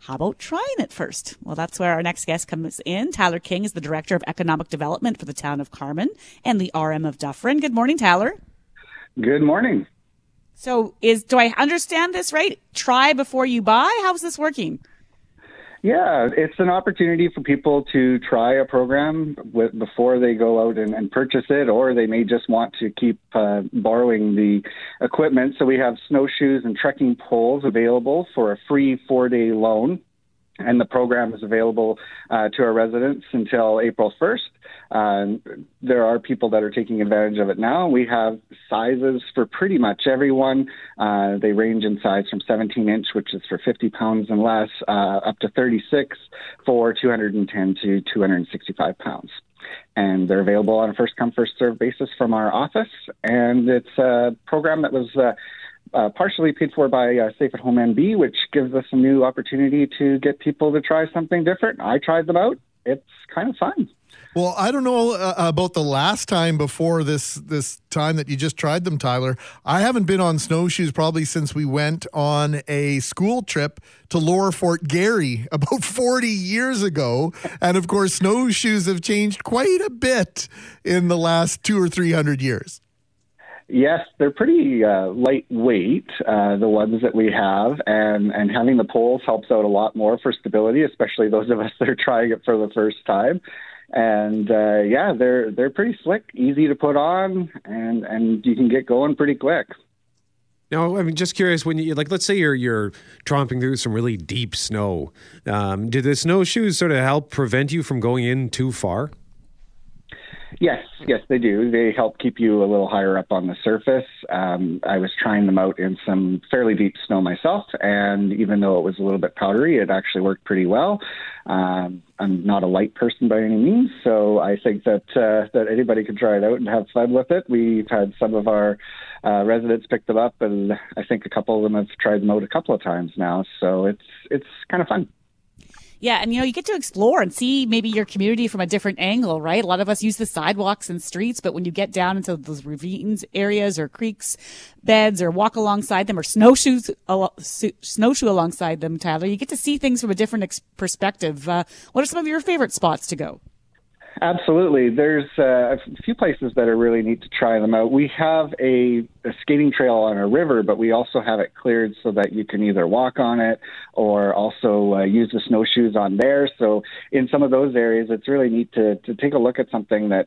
[SPEAKER 3] How about trying it first? Well, that's where our next guest comes in. Tyler King is the Director of Economic Development for the town of Carman and the RM of Dufferin. Good morning, Tyler.
[SPEAKER 17] Good morning.
[SPEAKER 3] So, is do I understand this right? Try before you buy? How's this working?
[SPEAKER 17] Yeah, it's an opportunity for people to try a program with, before they go out and, and, purchase it, or they may just want to keep uh, borrowing the equipment. So we have snowshoes and trekking poles available for a free four day loan. And the program is available uh, to our residents until April 1st. Uh, there are people that are taking advantage of it now. We have sizes for pretty much everyone. Uh, they range in size from 17 inch, which is for 50 pounds and less, uh, up to 36 for 210 to 265 pounds. And they're available on a first come, first serve basis from our office. And it's a program that was uh, uh, partially paid for by uh, Safe at Home MB, which gives us a new opportunity to get people to try something different. I tried them out. It's kind of fun.
[SPEAKER 4] Well, I don't know uh, about the last time before this this time that you just tried them, Tyler. I haven't been on snowshoes probably since we went on a school trip to Lower Fort Garry about 40 years ago. And of course, snowshoes have changed quite a bit in the last 2 or 300 years.
[SPEAKER 17] Yes, they're pretty uh, lightweight, uh, the ones that we have, and, and having the poles helps out a lot more for stability, especially those of us that are trying it for the first time and uh, yeah, they're they're pretty slick, easy to put on, and and you can get going pretty quick.
[SPEAKER 2] Now, I'm just curious when you like, let's say you're you're tromping through some really deep snow. Um, did the snowshoes sort of help prevent you from going in too far?
[SPEAKER 17] Yes, yes, they do. They help keep you a little higher up on the surface. Um, I was trying them out in some fairly deep snow myself, and even though it was a little bit powdery, it actually worked pretty well. Um, I'm not a light person by any means, so I think that uh, that anybody can try it out and have fun with it. We've had some of our uh, residents pick them up, and I think a couple of them have tried them out a couple of times now. So it's it's kind of fun.
[SPEAKER 3] Yeah, and you know, you get to explore and see maybe your community from a different angle, right? A lot of us use the sidewalks and streets, but when you get down into those ravines areas or creeks, beds, or walk alongside them, or snowshoes, snowshoe alongside them, Tyler, you get to see things from a different ex- perspective. Uh, what are some of your favorite spots to go?
[SPEAKER 17] Absolutely. There's uh, a few places that are really neat to try them out. We have a, a, skating trail on a river, but we also have it cleared so that you can either walk on it or also uh, use the snowshoes on there. So in some of those areas, it's really neat to, to take a look at something that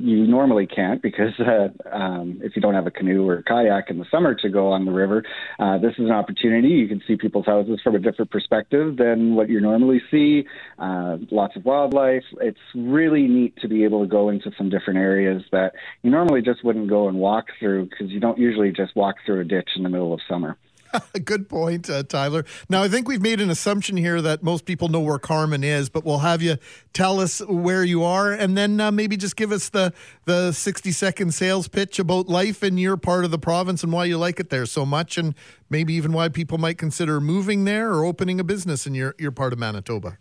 [SPEAKER 17] you normally can't because uh, um, if you don't have a canoe or a kayak in the summer to go on the river, uh, this is an opportunity. You can see people's houses from a different perspective than what you normally see. Uh, lots of wildlife. It's really neat to be able to go into some different areas that you normally just wouldn't go and walk through because you don't usually just walk through a ditch in the middle of summer.
[SPEAKER 4] Good point, uh, Tyler. Now, I think we've made an assumption here that most people know where Carman is, but we'll have you tell us where you are and then uh, maybe just give us the, the 60 second sales pitch about life in your part of the province and why you like it there so much, and maybe even why people might consider moving there or opening a business in your, your part of Manitoba.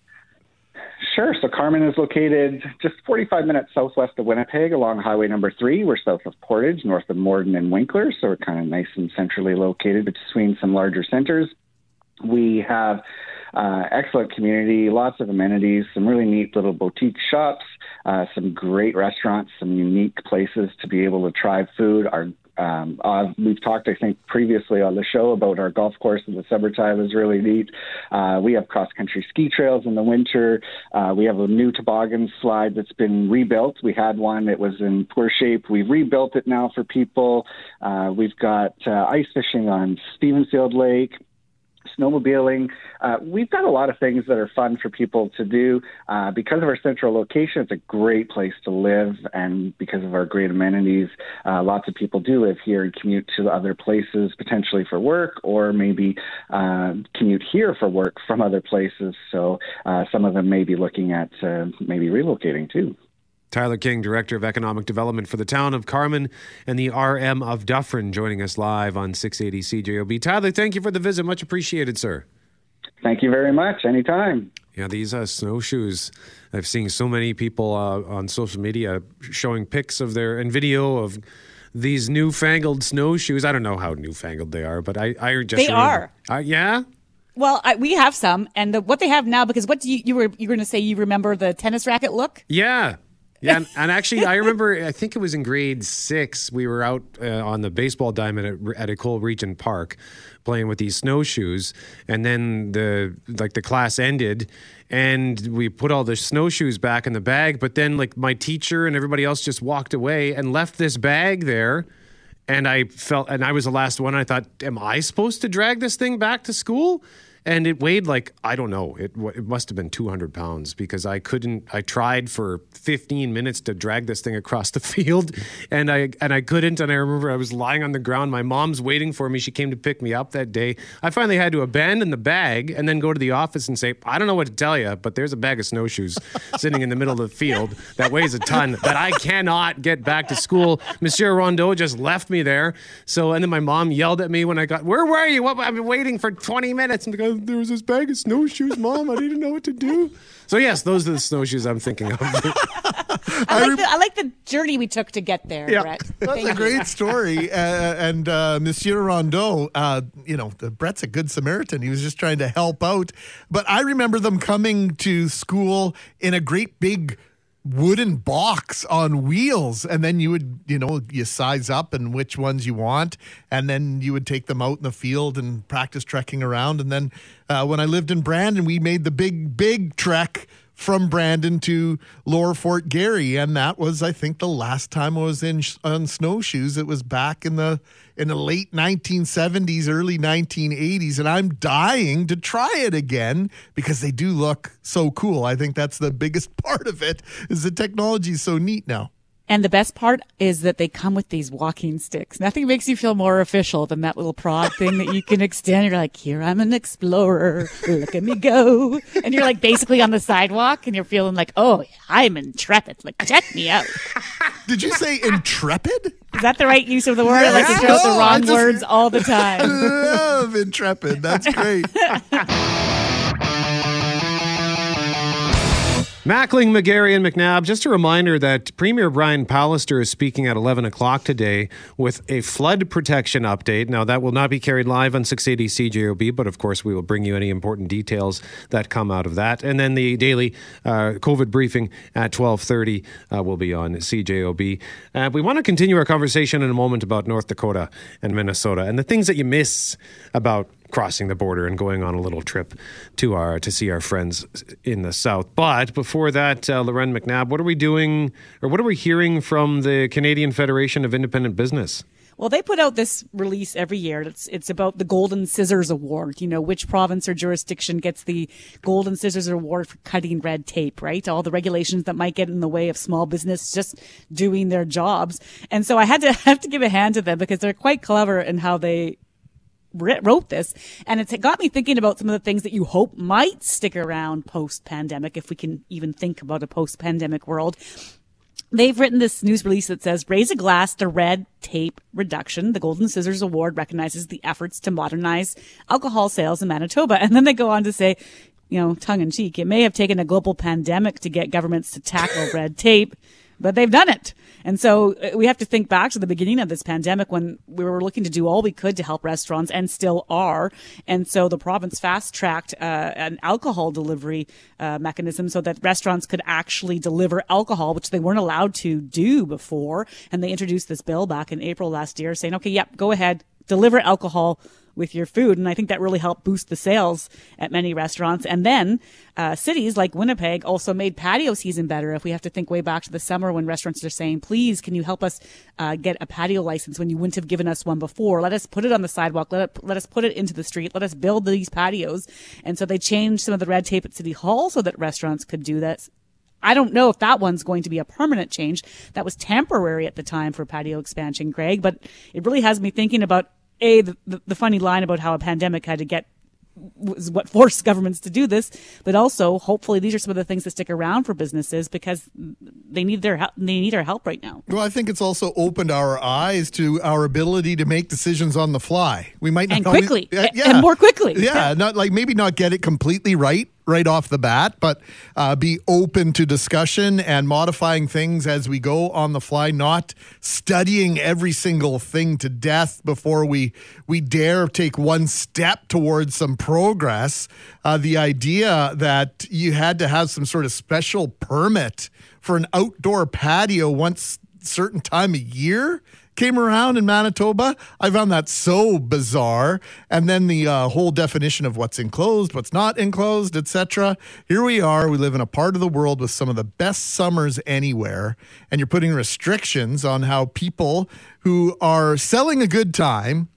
[SPEAKER 17] Sure. So Carman is located just 45 minutes southwest of Winnipeg along Highway number three. We're south of Portage, north of Morden and Winkler. So we're kind of nice and centrally located between some larger centers. We have uh, excellent community, lots of amenities, some really neat little boutique shops, uh, some great restaurants, some unique places to be able to try food. Our Um, uh, we've talked, I think, previously on the show about our golf course in the summertime is really neat. Uh, we have cross country ski trails in the winter. Uh, we have a new toboggan slide that's been rebuilt. We had one that was in poor shape. We've rebuilt it now for people. Uh, we've got uh, ice fishing on Stephenfield Lake snowmobiling. Uh, we've got a lot of things that are fun for people to do. Uh, because of our central location, it's a great place to live, and because of our great amenities, uh, lots of people do live here and commute to other places, potentially for work, or maybe uh, commute here for work from other places. So uh, some of them may be looking at uh, maybe relocating too.
[SPEAKER 2] Tyler King, Director of Economic Development for the town of Carman and the RM of Dufferin, joining us live on 680 CJOB. Tyler, thank you for the visit. Much appreciated, sir.
[SPEAKER 17] Thank you very much. Anytime.
[SPEAKER 2] Yeah, these uh, snowshoes. I've seen so many people uh, on social media showing pics of their and video of these newfangled snowshoes. I don't know how newfangled they are, but I, I just
[SPEAKER 3] They
[SPEAKER 2] remember-
[SPEAKER 3] are.
[SPEAKER 2] Uh, yeah.
[SPEAKER 3] Well, I, we have some, and the, what they have now, because what do you, you were you were going to say? You remember the tennis racket look?
[SPEAKER 2] Yeah. Yeah, and, and actually, I remember. I think it was in grade six. We were out uh, on the baseball diamond at, at Ecole Region Park, playing with these snowshoes, and then the like the class ended, and we put all the snowshoes back in the bag. But then, like my teacher and everybody else just walked away and left this bag there. And I felt, and I was the last one. I thought, am I supposed to drag this thing back to school? And it weighed like I don't know. It it must have been 200 pounds because I couldn't. I tried for 15 minutes to drag this thing across the field, and I and I couldn't. And I remember I was lying on the ground. My mom's waiting for me. She came to pick me up that day. I finally had to abandon the bag and then go to the office and say, I don't know what to tell you, but there's a bag of snowshoes sitting in the middle of the field that weighs a ton that I cannot get back to school. Monsieur Rondeau just left me there. So and then my mom yelled at me when I got. Where were you? What? I've been waiting for 20 minutes and because there was this bag of snowshoes, mom. I didn't know what to do. So yes, those are the snowshoes I'm thinking of.
[SPEAKER 3] I like, the, I like the journey we took to get there,
[SPEAKER 4] Yeah,
[SPEAKER 3] Brett.
[SPEAKER 4] that's
[SPEAKER 3] Thank
[SPEAKER 4] a
[SPEAKER 3] you.
[SPEAKER 4] great story. Uh, and uh, Monsieur Rondeau, uh, you know, Brett's a good Samaritan. He was just trying to help out. But I remember them coming to school in a great big wooden box on wheels and then you would you know you size up and which ones you want and then you would take them out in the field and practice trekking around and then uh, when i lived in brandon we made the big big trek from Brandon to Lower Fort Garry, and that was, I think, the last time I was in on snowshoes. It was back in the in the late 1970s, early 1980s, and I'm dying to try it again because they do look so cool. I think that's the biggest part of it is the technology is so neat now.
[SPEAKER 3] And the best part is that they come with these walking sticks. Nothing makes you feel more official than that little prod thing that you can extend. You're like, here I'm an explorer. Look at me go. And you're like basically on the sidewalk and you're feeling like, oh, I'm intrepid. Like, check me out.
[SPEAKER 4] Did you say intrepid?
[SPEAKER 3] Is that the right use of the word? I like to throw out the wrong
[SPEAKER 4] just-
[SPEAKER 3] words all the time.
[SPEAKER 4] I love intrepid. That's great.
[SPEAKER 2] Mackling, McGarry, and McNabb. Just a reminder that Premier Brian Pallister is speaking at 11 o'clock today with a flood protection update. Now, that will not be carried live on 680 CJOB, but of course, we will bring you any important details that come out of that. And then the daily uh, COVID briefing at 1230 uh, will be on CJOB. Uh, we want to continue our conversation in a moment about North Dakota and Minnesota and the things that you miss about crossing the border and going on a little trip to our to see our friends in the south. But before that, uh, Loren McNabb, what are we doing, or what are we hearing from the Canadian Federation of Independent Business?
[SPEAKER 3] Well, they put out this release every year. It's it's about the Golden Scissors Award. You know, which province or jurisdiction gets the Golden Scissors Award for cutting red tape, right? All the regulations that might get in the way of small business just doing their jobs. And so I had to have to give a hand to them because they're quite clever in how they wrote this and it's got me thinking about some of the things that you hope might stick around post pandemic if we can even think about a post pandemic world They've written this news release that says raise a glass to red tape reduction. The Golden Scissors Award recognizes the efforts to modernize alcohol sales in Manitoba. And then they go on to say, you know, tongue in cheek, it may have taken a global pandemic to get governments to tackle red tape, but they've done it. And so uh, we have to think back to the beginning of this pandemic when we were looking to do all we could to help restaurants and still are. And so the province fast tracked uh, an alcohol delivery uh, mechanism so that restaurants could actually deliver alcohol, which they weren't allowed to do before. And they introduced this bill back in April last year saying, okay, yep, go ahead, deliver alcohol with your food. And I think that really helped boost the sales at many restaurants. And then uh, cities like Winnipeg also made patio season better. If we have to think way back to the summer when restaurants are saying, please, can you help us uh, get a patio license when you wouldn't have given us one before? Let us put it on the sidewalk. Let, it, let us put it into the street. Let us build these patios. And so they changed some of the red tape at City Hall so that restaurants could do this. I don't know if that one's going to be a permanent change. That was temporary at the time for patio expansion, Greg, but it really has me thinking about a the, the, the funny line about how a pandemic had to get was what forced governments to do this, but also hopefully these are some of the things that stick around for businesses because they need their help. They need our help right now.
[SPEAKER 4] Well, I think it's also opened our eyes to our ability to make decisions on the fly. We might not
[SPEAKER 3] and
[SPEAKER 4] always-
[SPEAKER 3] quickly
[SPEAKER 4] yeah,
[SPEAKER 3] and more quickly.
[SPEAKER 4] Yeah, not like maybe not get it completely right right off the bat, but uh, be open to discussion and modifying things as we go on the fly, not studying every single thing to death before we we dare take one step towards some progress. Uh, the idea that you had to have some sort of special permit for an outdoor patio once certain time of year came around in Manitoba. I found that so bizarre. And then the uh, whole definition of what's enclosed, what's not enclosed, etc. Here we are. We live in a part of the world with some of the best summers anywhere, and you're putting restrictions on how people who are selling a good time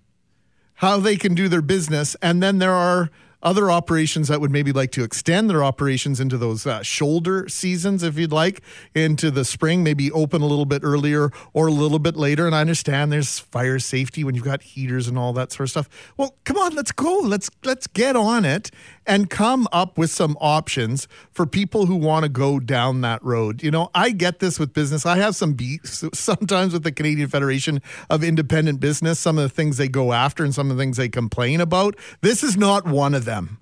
[SPEAKER 4] how they can do their business. And then there are other operations that would maybe like to extend their operations into those uh, shoulder seasons, if you'd like, into the spring, maybe open a little bit earlier or a little bit later. And I understand there's fire safety when you've got heaters and all that sort of stuff. Well, come on, let's go. Let's let's get on it and come up with some options for people who want to go down that road. You know, I get this with business. I have some beats sometimes with the Canadian Federation of Independent Business, some of the things they go after and some of the things they complain about. This is not one of them.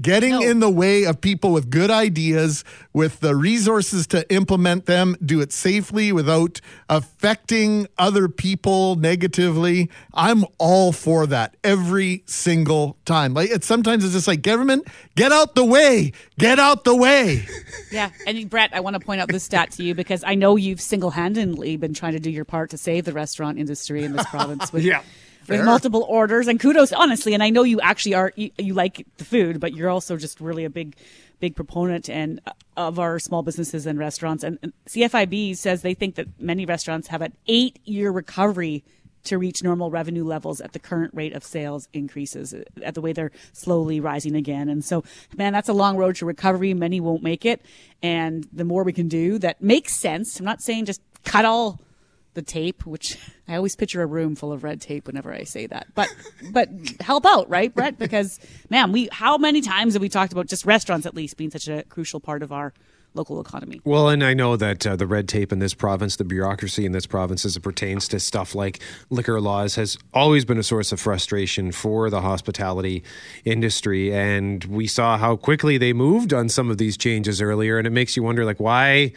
[SPEAKER 4] Getting in the way of people with good ideas, with the resources to implement them, do it safely without affecting other people negatively. I'm all for that every single time. Like it's sometimes it's just like government, get out the way, get out the way.
[SPEAKER 3] Yeah, and Brett, I want to point out this stat to you because I know you've single-handedly been trying to do your part to save the restaurant industry in this province. With,
[SPEAKER 2] Yeah, fair.
[SPEAKER 3] multiple orders and kudos, honestly. And I know you actually are you, you like the food, but you're also just really a big, big proponent and uh, of our small businesses and restaurants. And, and CFIB says they think that many restaurants have an eight-year recovery to reach normal revenue levels at the current rate of sales increases, uh, at the way they're slowly rising again. And so, man, that's a long road to recovery. Many won't make it. And the more we can do that makes sense. I'm not saying just cut all the tape, which I always picture a room full of red tape whenever I say that. But but help out, right, Brett? Because man, we how many times have we talked about just restaurants at least being such a crucial part of our local economy?
[SPEAKER 2] Well, and I know that uh, the red tape in this province, the bureaucracy in this province as it pertains to stuff like liquor laws, has always been a source of frustration for the hospitality industry. And we saw how quickly they moved on some of these changes earlier. And it makes you wonder, like, why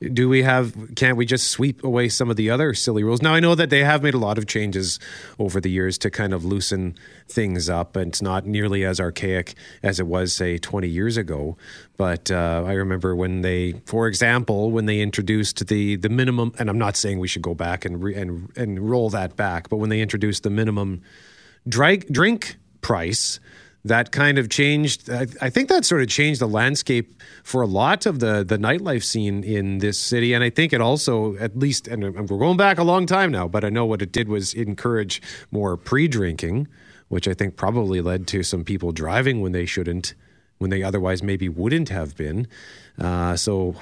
[SPEAKER 2] do we have can't we just sweep away some of the other silly rules? Now i know that they have made a lot of changes over the years to kind of loosen things up and it's not nearly as archaic as it was say 20 years ago. But uh, i remember when they for example when they introduced the the minimum and i'm not saying we should go back and re, and and roll that back but when they introduced the minimum drink drink price that kind of changed. I, I think that sort of changed the landscape for a lot of the the nightlife scene in this city, and I think it also, at least, and we're going back a long time now, but I know what it did was encourage more pre-drinking, which I think probably led to some people driving when they shouldn't, when they otherwise maybe wouldn't have been. Uh, so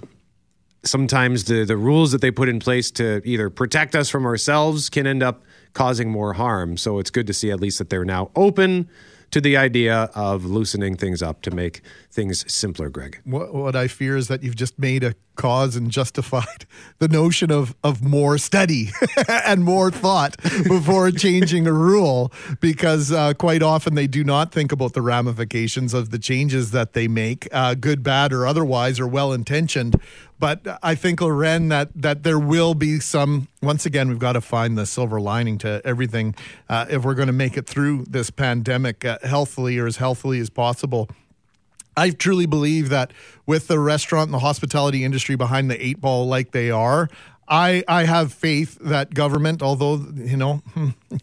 [SPEAKER 2] sometimes the the rules that they put in place to either protect us from ourselves can end up causing more harm. So it's good to see at least that they're now open to the idea of loosening things up to make things simpler, Greg.
[SPEAKER 4] What, what I fear is that you've just made a cause and justified the notion of, of more study and more thought before changing a rule because uh, quite often they do not think about the ramifications of the changes that they make, uh, good, bad, or otherwise, or well intentioned. But I think Loren that that there will be some. Once again, we've got to find the silver lining to everything uh, if we're going to make it through this pandemic uh, healthily or as healthily as possible. I truly believe that with the restaurant and the hospitality industry behind the eight ball like they are, I, I have faith that government, although, you know,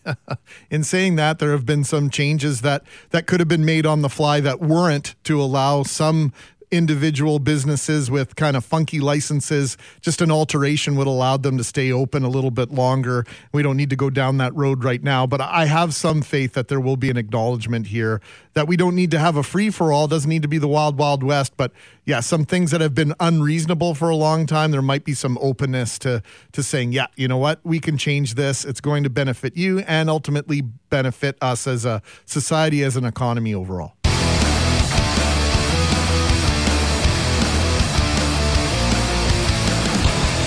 [SPEAKER 4] in saying that, there have been some changes that, that could have been made on the fly that weren't to allow some individual businesses with kind of funky licenses. Just an alteration would allow them to stay open a little bit longer. We don't need to go down that road right now, but I have some faith that there will be an acknowledgement here that we don't need to have a free for all. Doesn't need to be the wild, wild west, but yeah, some things that have been unreasonable for a long time. There might be some openness to to saying, yeah, you know what, we can change this. It's going to benefit you and ultimately benefit us as a society, as an economy overall.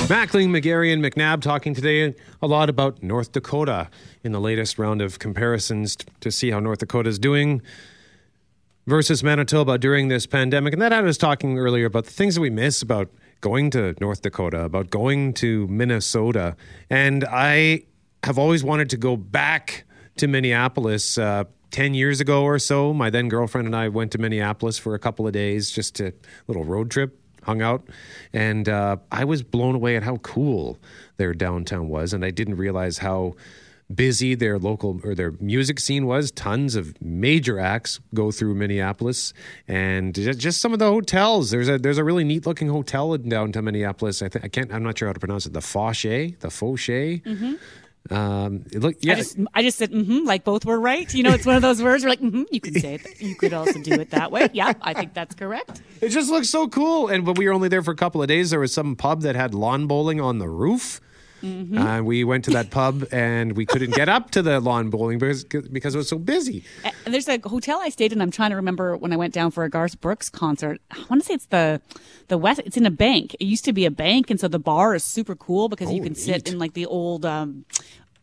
[SPEAKER 2] Mackling, McGarry, and McNabb talking today a lot about North Dakota in the latest round of comparisons to see how North Dakota is doing versus Manitoba during this pandemic. And that I was talking earlier about the things that we miss about going to North Dakota, about going to Minnesota. And I have always wanted to go back to Minneapolis. Uh, 10 years ago or so, my then girlfriend and I went to Minneapolis for a couple of days, just a little road trip hung out, and uh, I was blown away at how cool their downtown was, and I didn't realize how busy their local or their music scene was. Tons of major acts go through Minneapolis, and just some of the hotels. There's a there's a really neat looking hotel in downtown Minneapolis. I think I can't. I'm not sure how to pronounce it. The Foshay, the Foshay.
[SPEAKER 3] Mm-hmm.
[SPEAKER 2] Um, it look, yeah.
[SPEAKER 3] I just, I just said, mm-hmm, like both were right. You know, it's one of those words where like, mm-hmm, you could say it. You could also do it that way. Yeah, I think that's correct.
[SPEAKER 2] It just looks so cool. And when we were only there for a couple of days, there was some pub that had lawn bowling on the roof.
[SPEAKER 3] Mhm.
[SPEAKER 2] Uh, we went to that pub and we couldn't get up to the lawn bowling because because it was so busy.
[SPEAKER 3] And there's a hotel I stayed in. I'm trying to remember when I went down for a Garth Brooks concert. I want to say it's the the West. It's in a bank. It used to be a bank, and so the bar is super cool because you
[SPEAKER 2] Oh,
[SPEAKER 3] can sit in like the old um,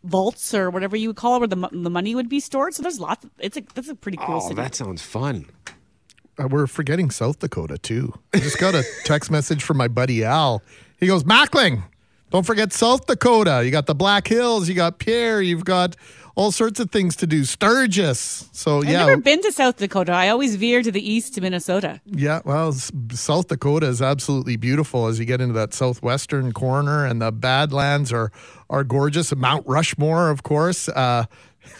[SPEAKER 3] vaults or whatever you would call it, where the the money would be stored. So there's lots. It's a that's a pretty cool
[SPEAKER 2] Oh,
[SPEAKER 3] city.
[SPEAKER 2] that sounds fun.
[SPEAKER 4] Uh, we're forgetting South Dakota too. I just got a text message from my buddy Al. He goes, Mackling, don't forget South Dakota. You got the Black Hills, you got Pierre, you've got all sorts of things to do. Sturgis. So yeah.
[SPEAKER 3] I've never been to South Dakota. I always veer to the east to Minnesota.
[SPEAKER 4] yeah. Well, South Dakota is absolutely beautiful as you get into that southwestern corner, and the Badlands are are gorgeous. Mount Rushmore, of course. Uh,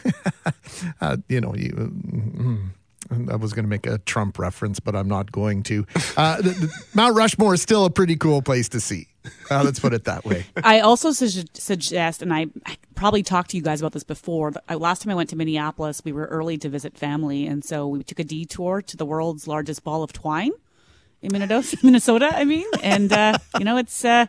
[SPEAKER 4] uh, you know, you. mm, I was going to make a Trump reference, but I'm not going to. Uh, the, the, Mount Rushmore is still a pretty cool place to see. Uh, let's put it that way.
[SPEAKER 3] I also su- suggest, and I, I probably talked to you guys about this before. But I, last time I went to Minneapolis, we were early to visit family, and so we took a detour to the world's largest ball of twine in Minnesota. Minnesota, I mean, and uh, you know, it's uh,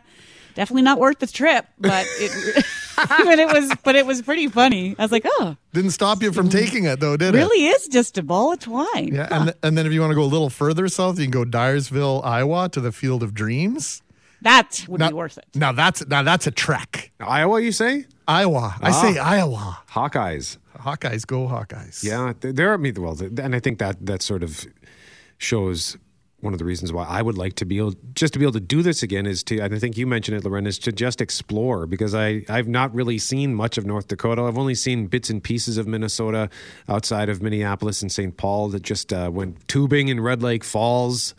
[SPEAKER 3] definitely not worth the trip, but it, but it was, but it was pretty funny. I was like, oh,
[SPEAKER 4] Didn't stop you from taking it, though, did it?
[SPEAKER 3] really is just a ball of twine.
[SPEAKER 4] Yeah, and, th- and then if you want to go a little further south, you can go Dyersville, Iowa, to the Field of Dreams.
[SPEAKER 3] That would
[SPEAKER 4] Now-
[SPEAKER 3] be worth it.
[SPEAKER 4] Now that's now that's a trek.
[SPEAKER 2] Iowa, you say?
[SPEAKER 4] Iowa. I
[SPEAKER 2] Ah.
[SPEAKER 4] say Iowa.
[SPEAKER 2] Hawkeyes.
[SPEAKER 4] Hawkeyes go Hawkeyes.
[SPEAKER 2] Yeah, there are me well, th- and I think that that sort of shows one of the reasons why I would like to be able just to be able to do this again is to I think you mentioned it, Loren, is to just explore because I I've not really seen much of North Dakota. I've only seen bits and pieces of Minnesota outside of Minneapolis and St. Paul that just uh, went tubing in Red Lake Falls.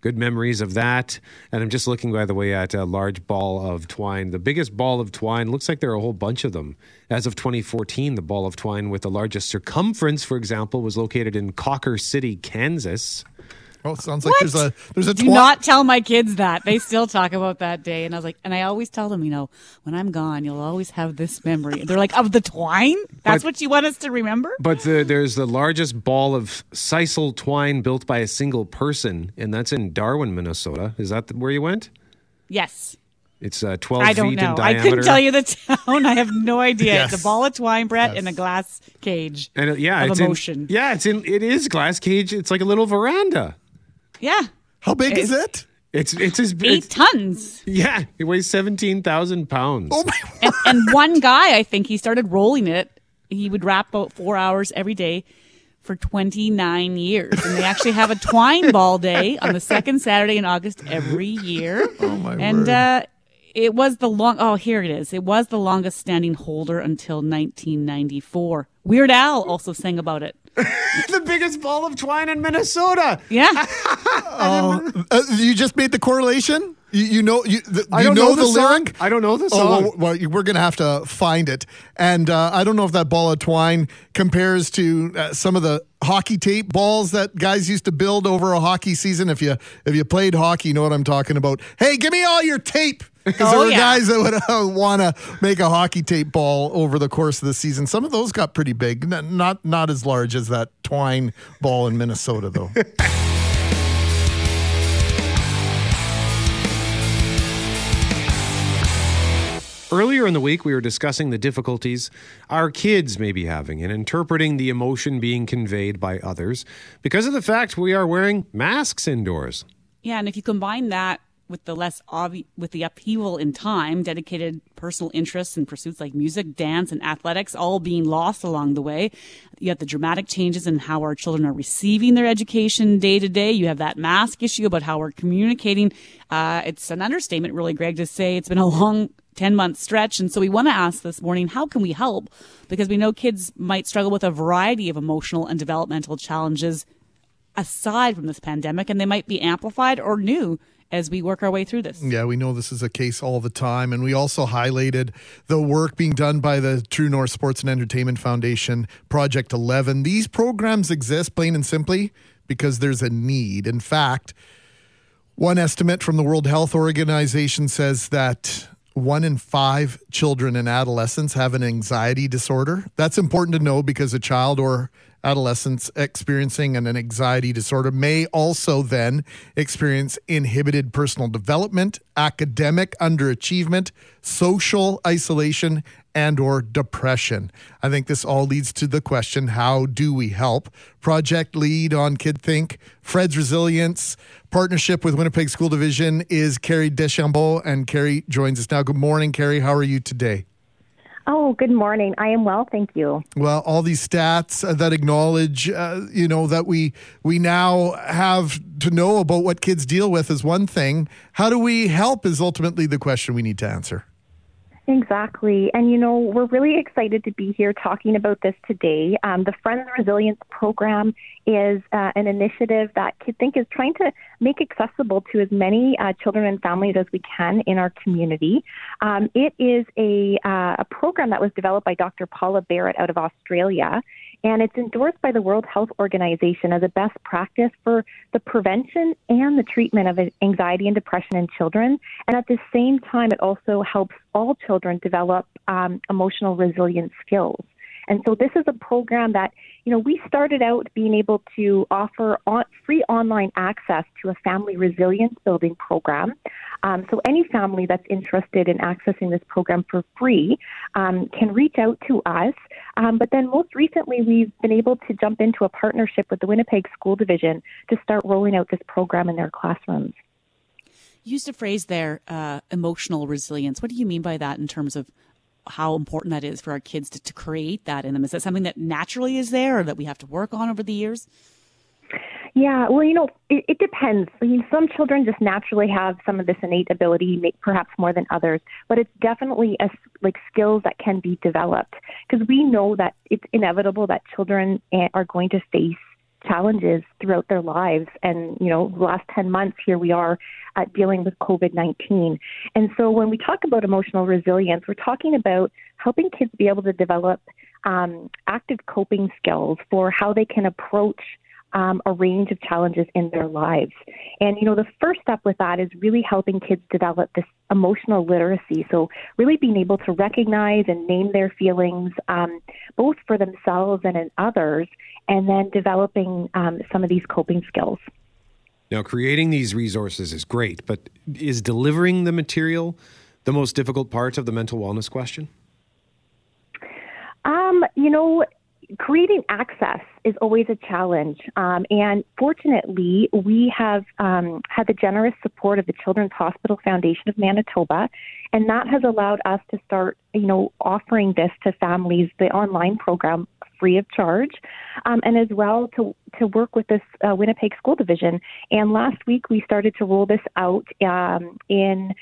[SPEAKER 2] Good memories of that. And I'm just looking, by the way, at a large ball of twine. The biggest ball of twine looks like there are a whole bunch of them. As of 2014, the ball of twine with the largest circumference, for example, was located in Cawker City, Kansas.
[SPEAKER 4] Oh, sounds like there's a there's a
[SPEAKER 3] Do
[SPEAKER 4] twine.
[SPEAKER 3] not tell my kids that. They still talk about that day. And I was like, and I always tell them, you know, when I'm gone, you'll always have this memory. They're like, of the twine? That's
[SPEAKER 2] But-
[SPEAKER 3] what you want us to remember?
[SPEAKER 2] But the, there's the largest ball of sisal twine built by a single person, and that's in Darwin, Minnesota. Is that where you went?
[SPEAKER 3] Yes.
[SPEAKER 2] It's uh, 12
[SPEAKER 3] I don't
[SPEAKER 2] feet
[SPEAKER 3] know.
[SPEAKER 2] in
[SPEAKER 3] I couldn't tell you the town. I have no idea.
[SPEAKER 2] Yes.
[SPEAKER 3] It's a ball of twine, Brett, in a glass cage.
[SPEAKER 2] And uh, yeah,
[SPEAKER 3] of
[SPEAKER 2] it's
[SPEAKER 3] emotion.
[SPEAKER 2] In, yeah, it's in. It is glass cage. It's like a little veranda.
[SPEAKER 3] Yeah.
[SPEAKER 4] How big
[SPEAKER 3] is
[SPEAKER 4] it?
[SPEAKER 2] It's it's as
[SPEAKER 3] Eight
[SPEAKER 2] it's,
[SPEAKER 3] tons.
[SPEAKER 2] Yeah, it weighs seventeen thousand pounds. Oh my!
[SPEAKER 3] and, and one guy, I think he started rolling it. He would wrap about four hours every day, for 29 years. And they actually have a twine ball day on the second Saturday in August every year.
[SPEAKER 4] Oh, my
[SPEAKER 3] and,
[SPEAKER 4] word.
[SPEAKER 3] uh, it was the long, oh, here it is. It was the longest standing holder until 1994. Weird Al also sang about it.
[SPEAKER 2] the biggest ball of twine in Minnesota.
[SPEAKER 3] Yeah.
[SPEAKER 4] Oh, uh, you just made the correlation. You, you know, you, the,
[SPEAKER 2] I
[SPEAKER 4] you
[SPEAKER 2] don't
[SPEAKER 4] know,
[SPEAKER 2] know
[SPEAKER 4] the,
[SPEAKER 2] the song.
[SPEAKER 4] lyric.
[SPEAKER 2] I don't know the
[SPEAKER 4] Oh,
[SPEAKER 2] song.
[SPEAKER 4] well, well, we're gonna have to find it. And uh, I don't know if that ball of twine compares to uh, some of the hockey tape balls that guys used to build over a hockey season. If you if you played hockey, you know what I'm talking about. Hey, give me all your tape. Because there
[SPEAKER 3] Oh,
[SPEAKER 4] were
[SPEAKER 3] yeah.
[SPEAKER 4] guys that would uh, want to make a hockey tape ball over the course of the season. Some of those got pretty big, N- not not as large as that twine ball in Minnesota, though.
[SPEAKER 2] Earlier in the week, we were discussing the difficulties our kids may be having in interpreting the emotion being conveyed by others because of the fact we are wearing masks indoors.
[SPEAKER 3] Yeah, and if you combine that with the less with the upheaval in time, dedicated personal interests and pursuits like music, dance, and athletics all being lost along the way, you have the dramatic changes in how our children are receiving their education day to day. You have that mask issue about how we're communicating. Uh, it's an understatement, really, Greg, to say it's been a long 10 month stretch. And so we want to ask this morning, how can we help? Because we know kids might struggle with a variety of emotional and developmental challenges aside from this pandemic, and they might be amplified or new as we work our way through this.
[SPEAKER 4] Yeah, we know this is a case all the time. And we also highlighted the work being done by the True North Sports and Entertainment Foundation, Project 11. These programs exist plain and simply because there's a need. In fact, one estimate from the World Health Organization says that one in five children and adolescents have an anxiety disorder. That's important to know because a child or adolescents experiencing an anxiety disorder may also then experience inhibited personal development, academic underachievement, social isolation, and or depression. I think this all leads to the question, how do we help? Project lead on Kid Think, Friends Resilience, partnership with Winnipeg School Division is Carrie Deschambault, and Carrie joins us now. Good morning, Carrie. How are you today?
[SPEAKER 18] Oh, good morning. I am well, thank you.
[SPEAKER 4] Well, all these stats uh, that acknowledge, uh, you know, that we we now have to know about what kids deal with is one thing. How do we help is ultimately the question we need to answer.
[SPEAKER 18] Exactly. And, you know, we're really excited to be here talking about this today. Um, the Friends Resilience Program is uh, an initiative that Kid Think is trying to make accessible to as many uh, children and families as we can in our community. Um, it is a, uh, a program that was developed by Dr. Paula Barrett out of Australia. And it's endorsed by the World Health Organization as a best practice for the prevention and the treatment of anxiety and depression in children. And at the same time, it also helps all children develop um, emotional resilience skills. And so this is a program that, you know, we started out being able to offer on, free online access to a family resilience building program. Um, so any family that's interested in accessing this program for free um, can reach out to us. Um, but then most recently, we've been able to jump into a partnership with the Winnipeg School Division to start rolling out this program in their classrooms.
[SPEAKER 3] You used a phrase there, uh, emotional resilience. What do you mean by that in terms of how important that is for our kids to, to create that in them? Is that something that naturally is there or that we have to work on over the years?
[SPEAKER 18] Yeah, well, you know, it, it depends. I mean, some children just naturally have some of this innate ability, perhaps more than others, but it's definitely a, like skills that can be developed because we know that it's inevitable that children eh, are going to face challenges throughout their lives. And, you know, the last 10 months here we are uh, dealing with COVID 19. And so when we talk about emotional resilience, we're talking about helping kids be able to develop um, active coping skills for how they can approach um, a range of challenges in their lives. And, you know, the first step with that is really helping kids develop this emotional literacy. So, really being able to recognize and name their feelings, um, both for themselves and in others, and then developing um, some of these coping skills.
[SPEAKER 2] Now, creating these resources is great, but is delivering the material the most difficult part of the mental wellness question?
[SPEAKER 18] Um, you know, creating access is always a challenge. Um, and fortunately, we have um, had the generous support of the Children's Hospital Foundation of Manitoba, and that has allowed us to start, you know, offering this to families, the online program free of charge, um, and as well to to work with this uh, Winnipeg School Division. And last week we started to roll this out um, in.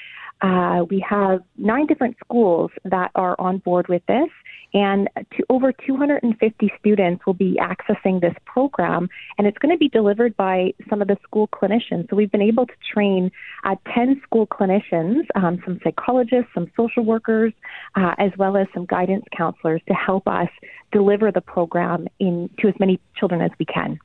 [SPEAKER 18] Uh, we have nine different schools that are on board with this, and to over 250 students will be accessing this program, and it's going to be delivered by some of the school clinicians. So we've been able to train uh, 10 school clinicians, um, some psychologists, some social workers, uh, as well as some guidance counselors to help us deliver the program in to as many children as we can.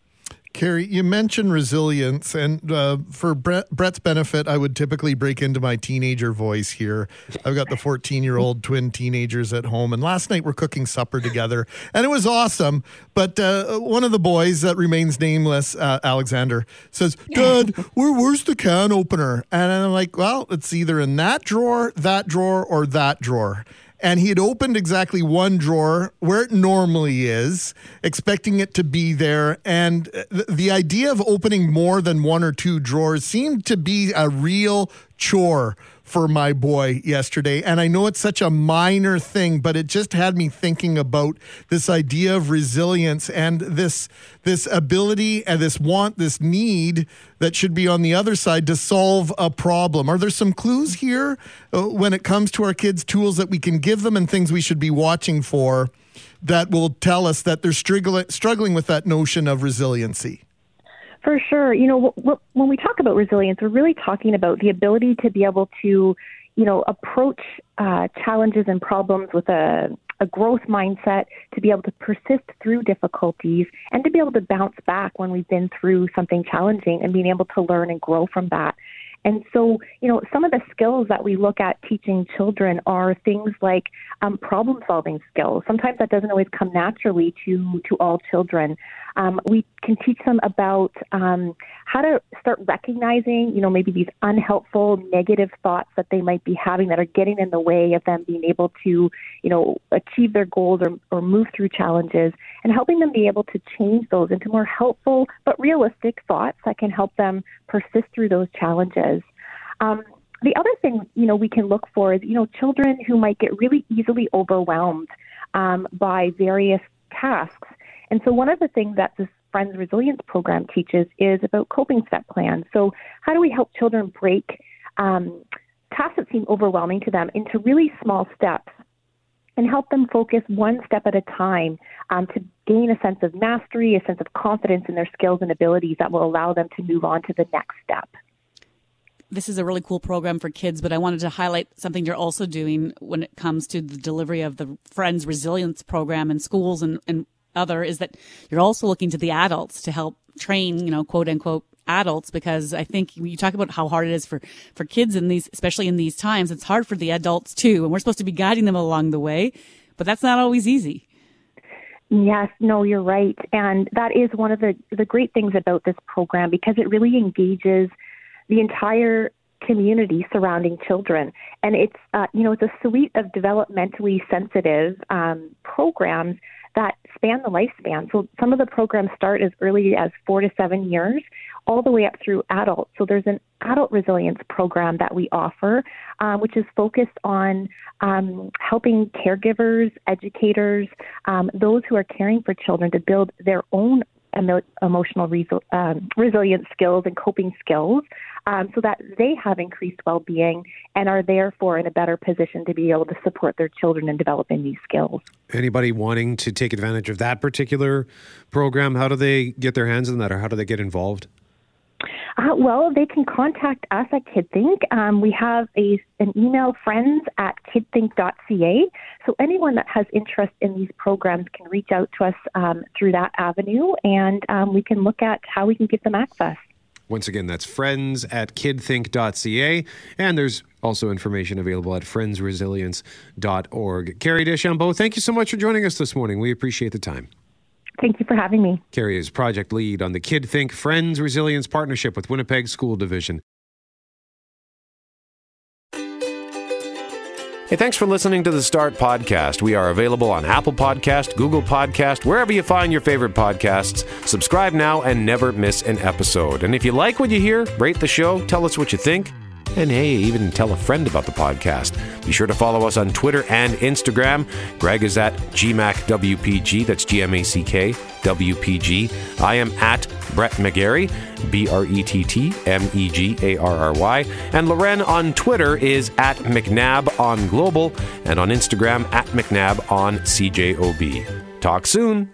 [SPEAKER 4] Carrie, you mentioned resilience, and uh, for Brett, Brett's benefit, I would typically break into my teenager voice here. I've got the 14 year old twin teenagers at home, and last night we're cooking supper together, and it was awesome. But uh, one of the boys that remains nameless, uh, alexander says, Dad, where, where's the can opener? And I'm like, Well, it's either in that drawer, that drawer, or that drawer and he had opened exactly one drawer where it normally is, expecting it to be there. And th- the idea of opening more than one or two drawers seemed to be a real chore for my boy yesterday. And I know it's such a minor thing, but it just had me thinking about this idea of resilience and this this ability and this want, this need that should be on the other side to solve a problem. Are there some clues here uh, when it comes to our kids, tools that we can give them and things we should be watching for that will tell us that they're struggling struggling with that notion of resiliency?
[SPEAKER 18] For sure. You know, w- w- when we talk about resilience, we're really talking about the ability to be able to, you know, approach uh, challenges and problems with a, a growth mindset, to be able to persist through difficulties, and to be able to bounce back when we've been through something challenging and being able to learn and grow from that. And so, you know, some of the skills that we look at teaching children are things like um, problem solving skills. Sometimes that doesn't always come naturally to, to all children. Um, we can teach them about um, how to start recognizing, you know, maybe these unhelpful, negative thoughts that they might be having that are getting in the way of them being able to, you know, achieve their goals or, or move through challenges, and helping them be able to change those into more helpful but realistic thoughts that can help them persist through those challenges. Um, the other thing, you know, we can look for is, you know, children who might get really easily overwhelmed um, by various tasks and so, one of the things that this Friends Resilience program teaches is about coping step plans. So, how do we help children break um, tasks that seem overwhelming to them into really small steps and help them focus one step at a time um, to gain a sense of mastery, a sense of confidence in their skills and abilities that will allow them to move on to the next step?
[SPEAKER 3] this is a really cool program for kids, but I wanted to highlight something you're also doing when it comes to the delivery of the Friends Resilience program in schools and, and other is that you're also looking to the adults to help train, you know, quote unquote adults because I think you talk about how hard it is for for kids in these especially in these times it's hard for the adults too and we're supposed to be guiding them along the way but that's not always easy.
[SPEAKER 18] Yes, no, you're right. And that is one of the the great things about this program because it really engages the entire community surrounding children. And it's, uh, you know, it's a suite of developmentally sensitive um, programs that span the lifespan. So some of the programs start as early as four to seven years, all the way up through adult. So there's an adult resilience program that we offer, um, which is focused on um, helping caregivers, educators, um, those who are caring for children to build their own emo- emotional um, resilience skills and coping skills um, so that they have increased well being and are therefore in a better position to be able to support their children in developing these skills.
[SPEAKER 2] Anybody wanting to take advantage of that particular program, how do they get their hands on that or how do they get involved?
[SPEAKER 18] Uh, well, they can contact us at KidThink. Um, we have a an email friends at kidthink.ca. So anyone that has interest in these programs can reach out to us um, through that avenue, and um, we can look at how we can give them access.
[SPEAKER 2] Once again, that's friends at kidthink.ca. And there's also information available at friendsresilience.org. Carrie Deschambault, thank you so much for joining us this morning. We appreciate the time.
[SPEAKER 18] Thank you for having me.
[SPEAKER 2] Carrie is project lead on the Kid Think Friends Resilience Partnership with Winnipeg School Division. Hey, thanks for listening to the Start Podcast. We are available on Apple Podcast, Google Podcast, wherever you find your favorite podcasts. Subscribe now and never miss an episode. And if you like what you hear, rate the show, tell us what you think. And hey, even tell a friend about the podcast. Be sure to follow us on Twitter and Instagram. Greg is at GMACKWPG, that's G M A C K WPG. I am at Brett McGarry, B R E T T M E G A R R Y. And Loren on Twitter is at McNab on Global and on Instagram at McNab on CJOB. Talk soon.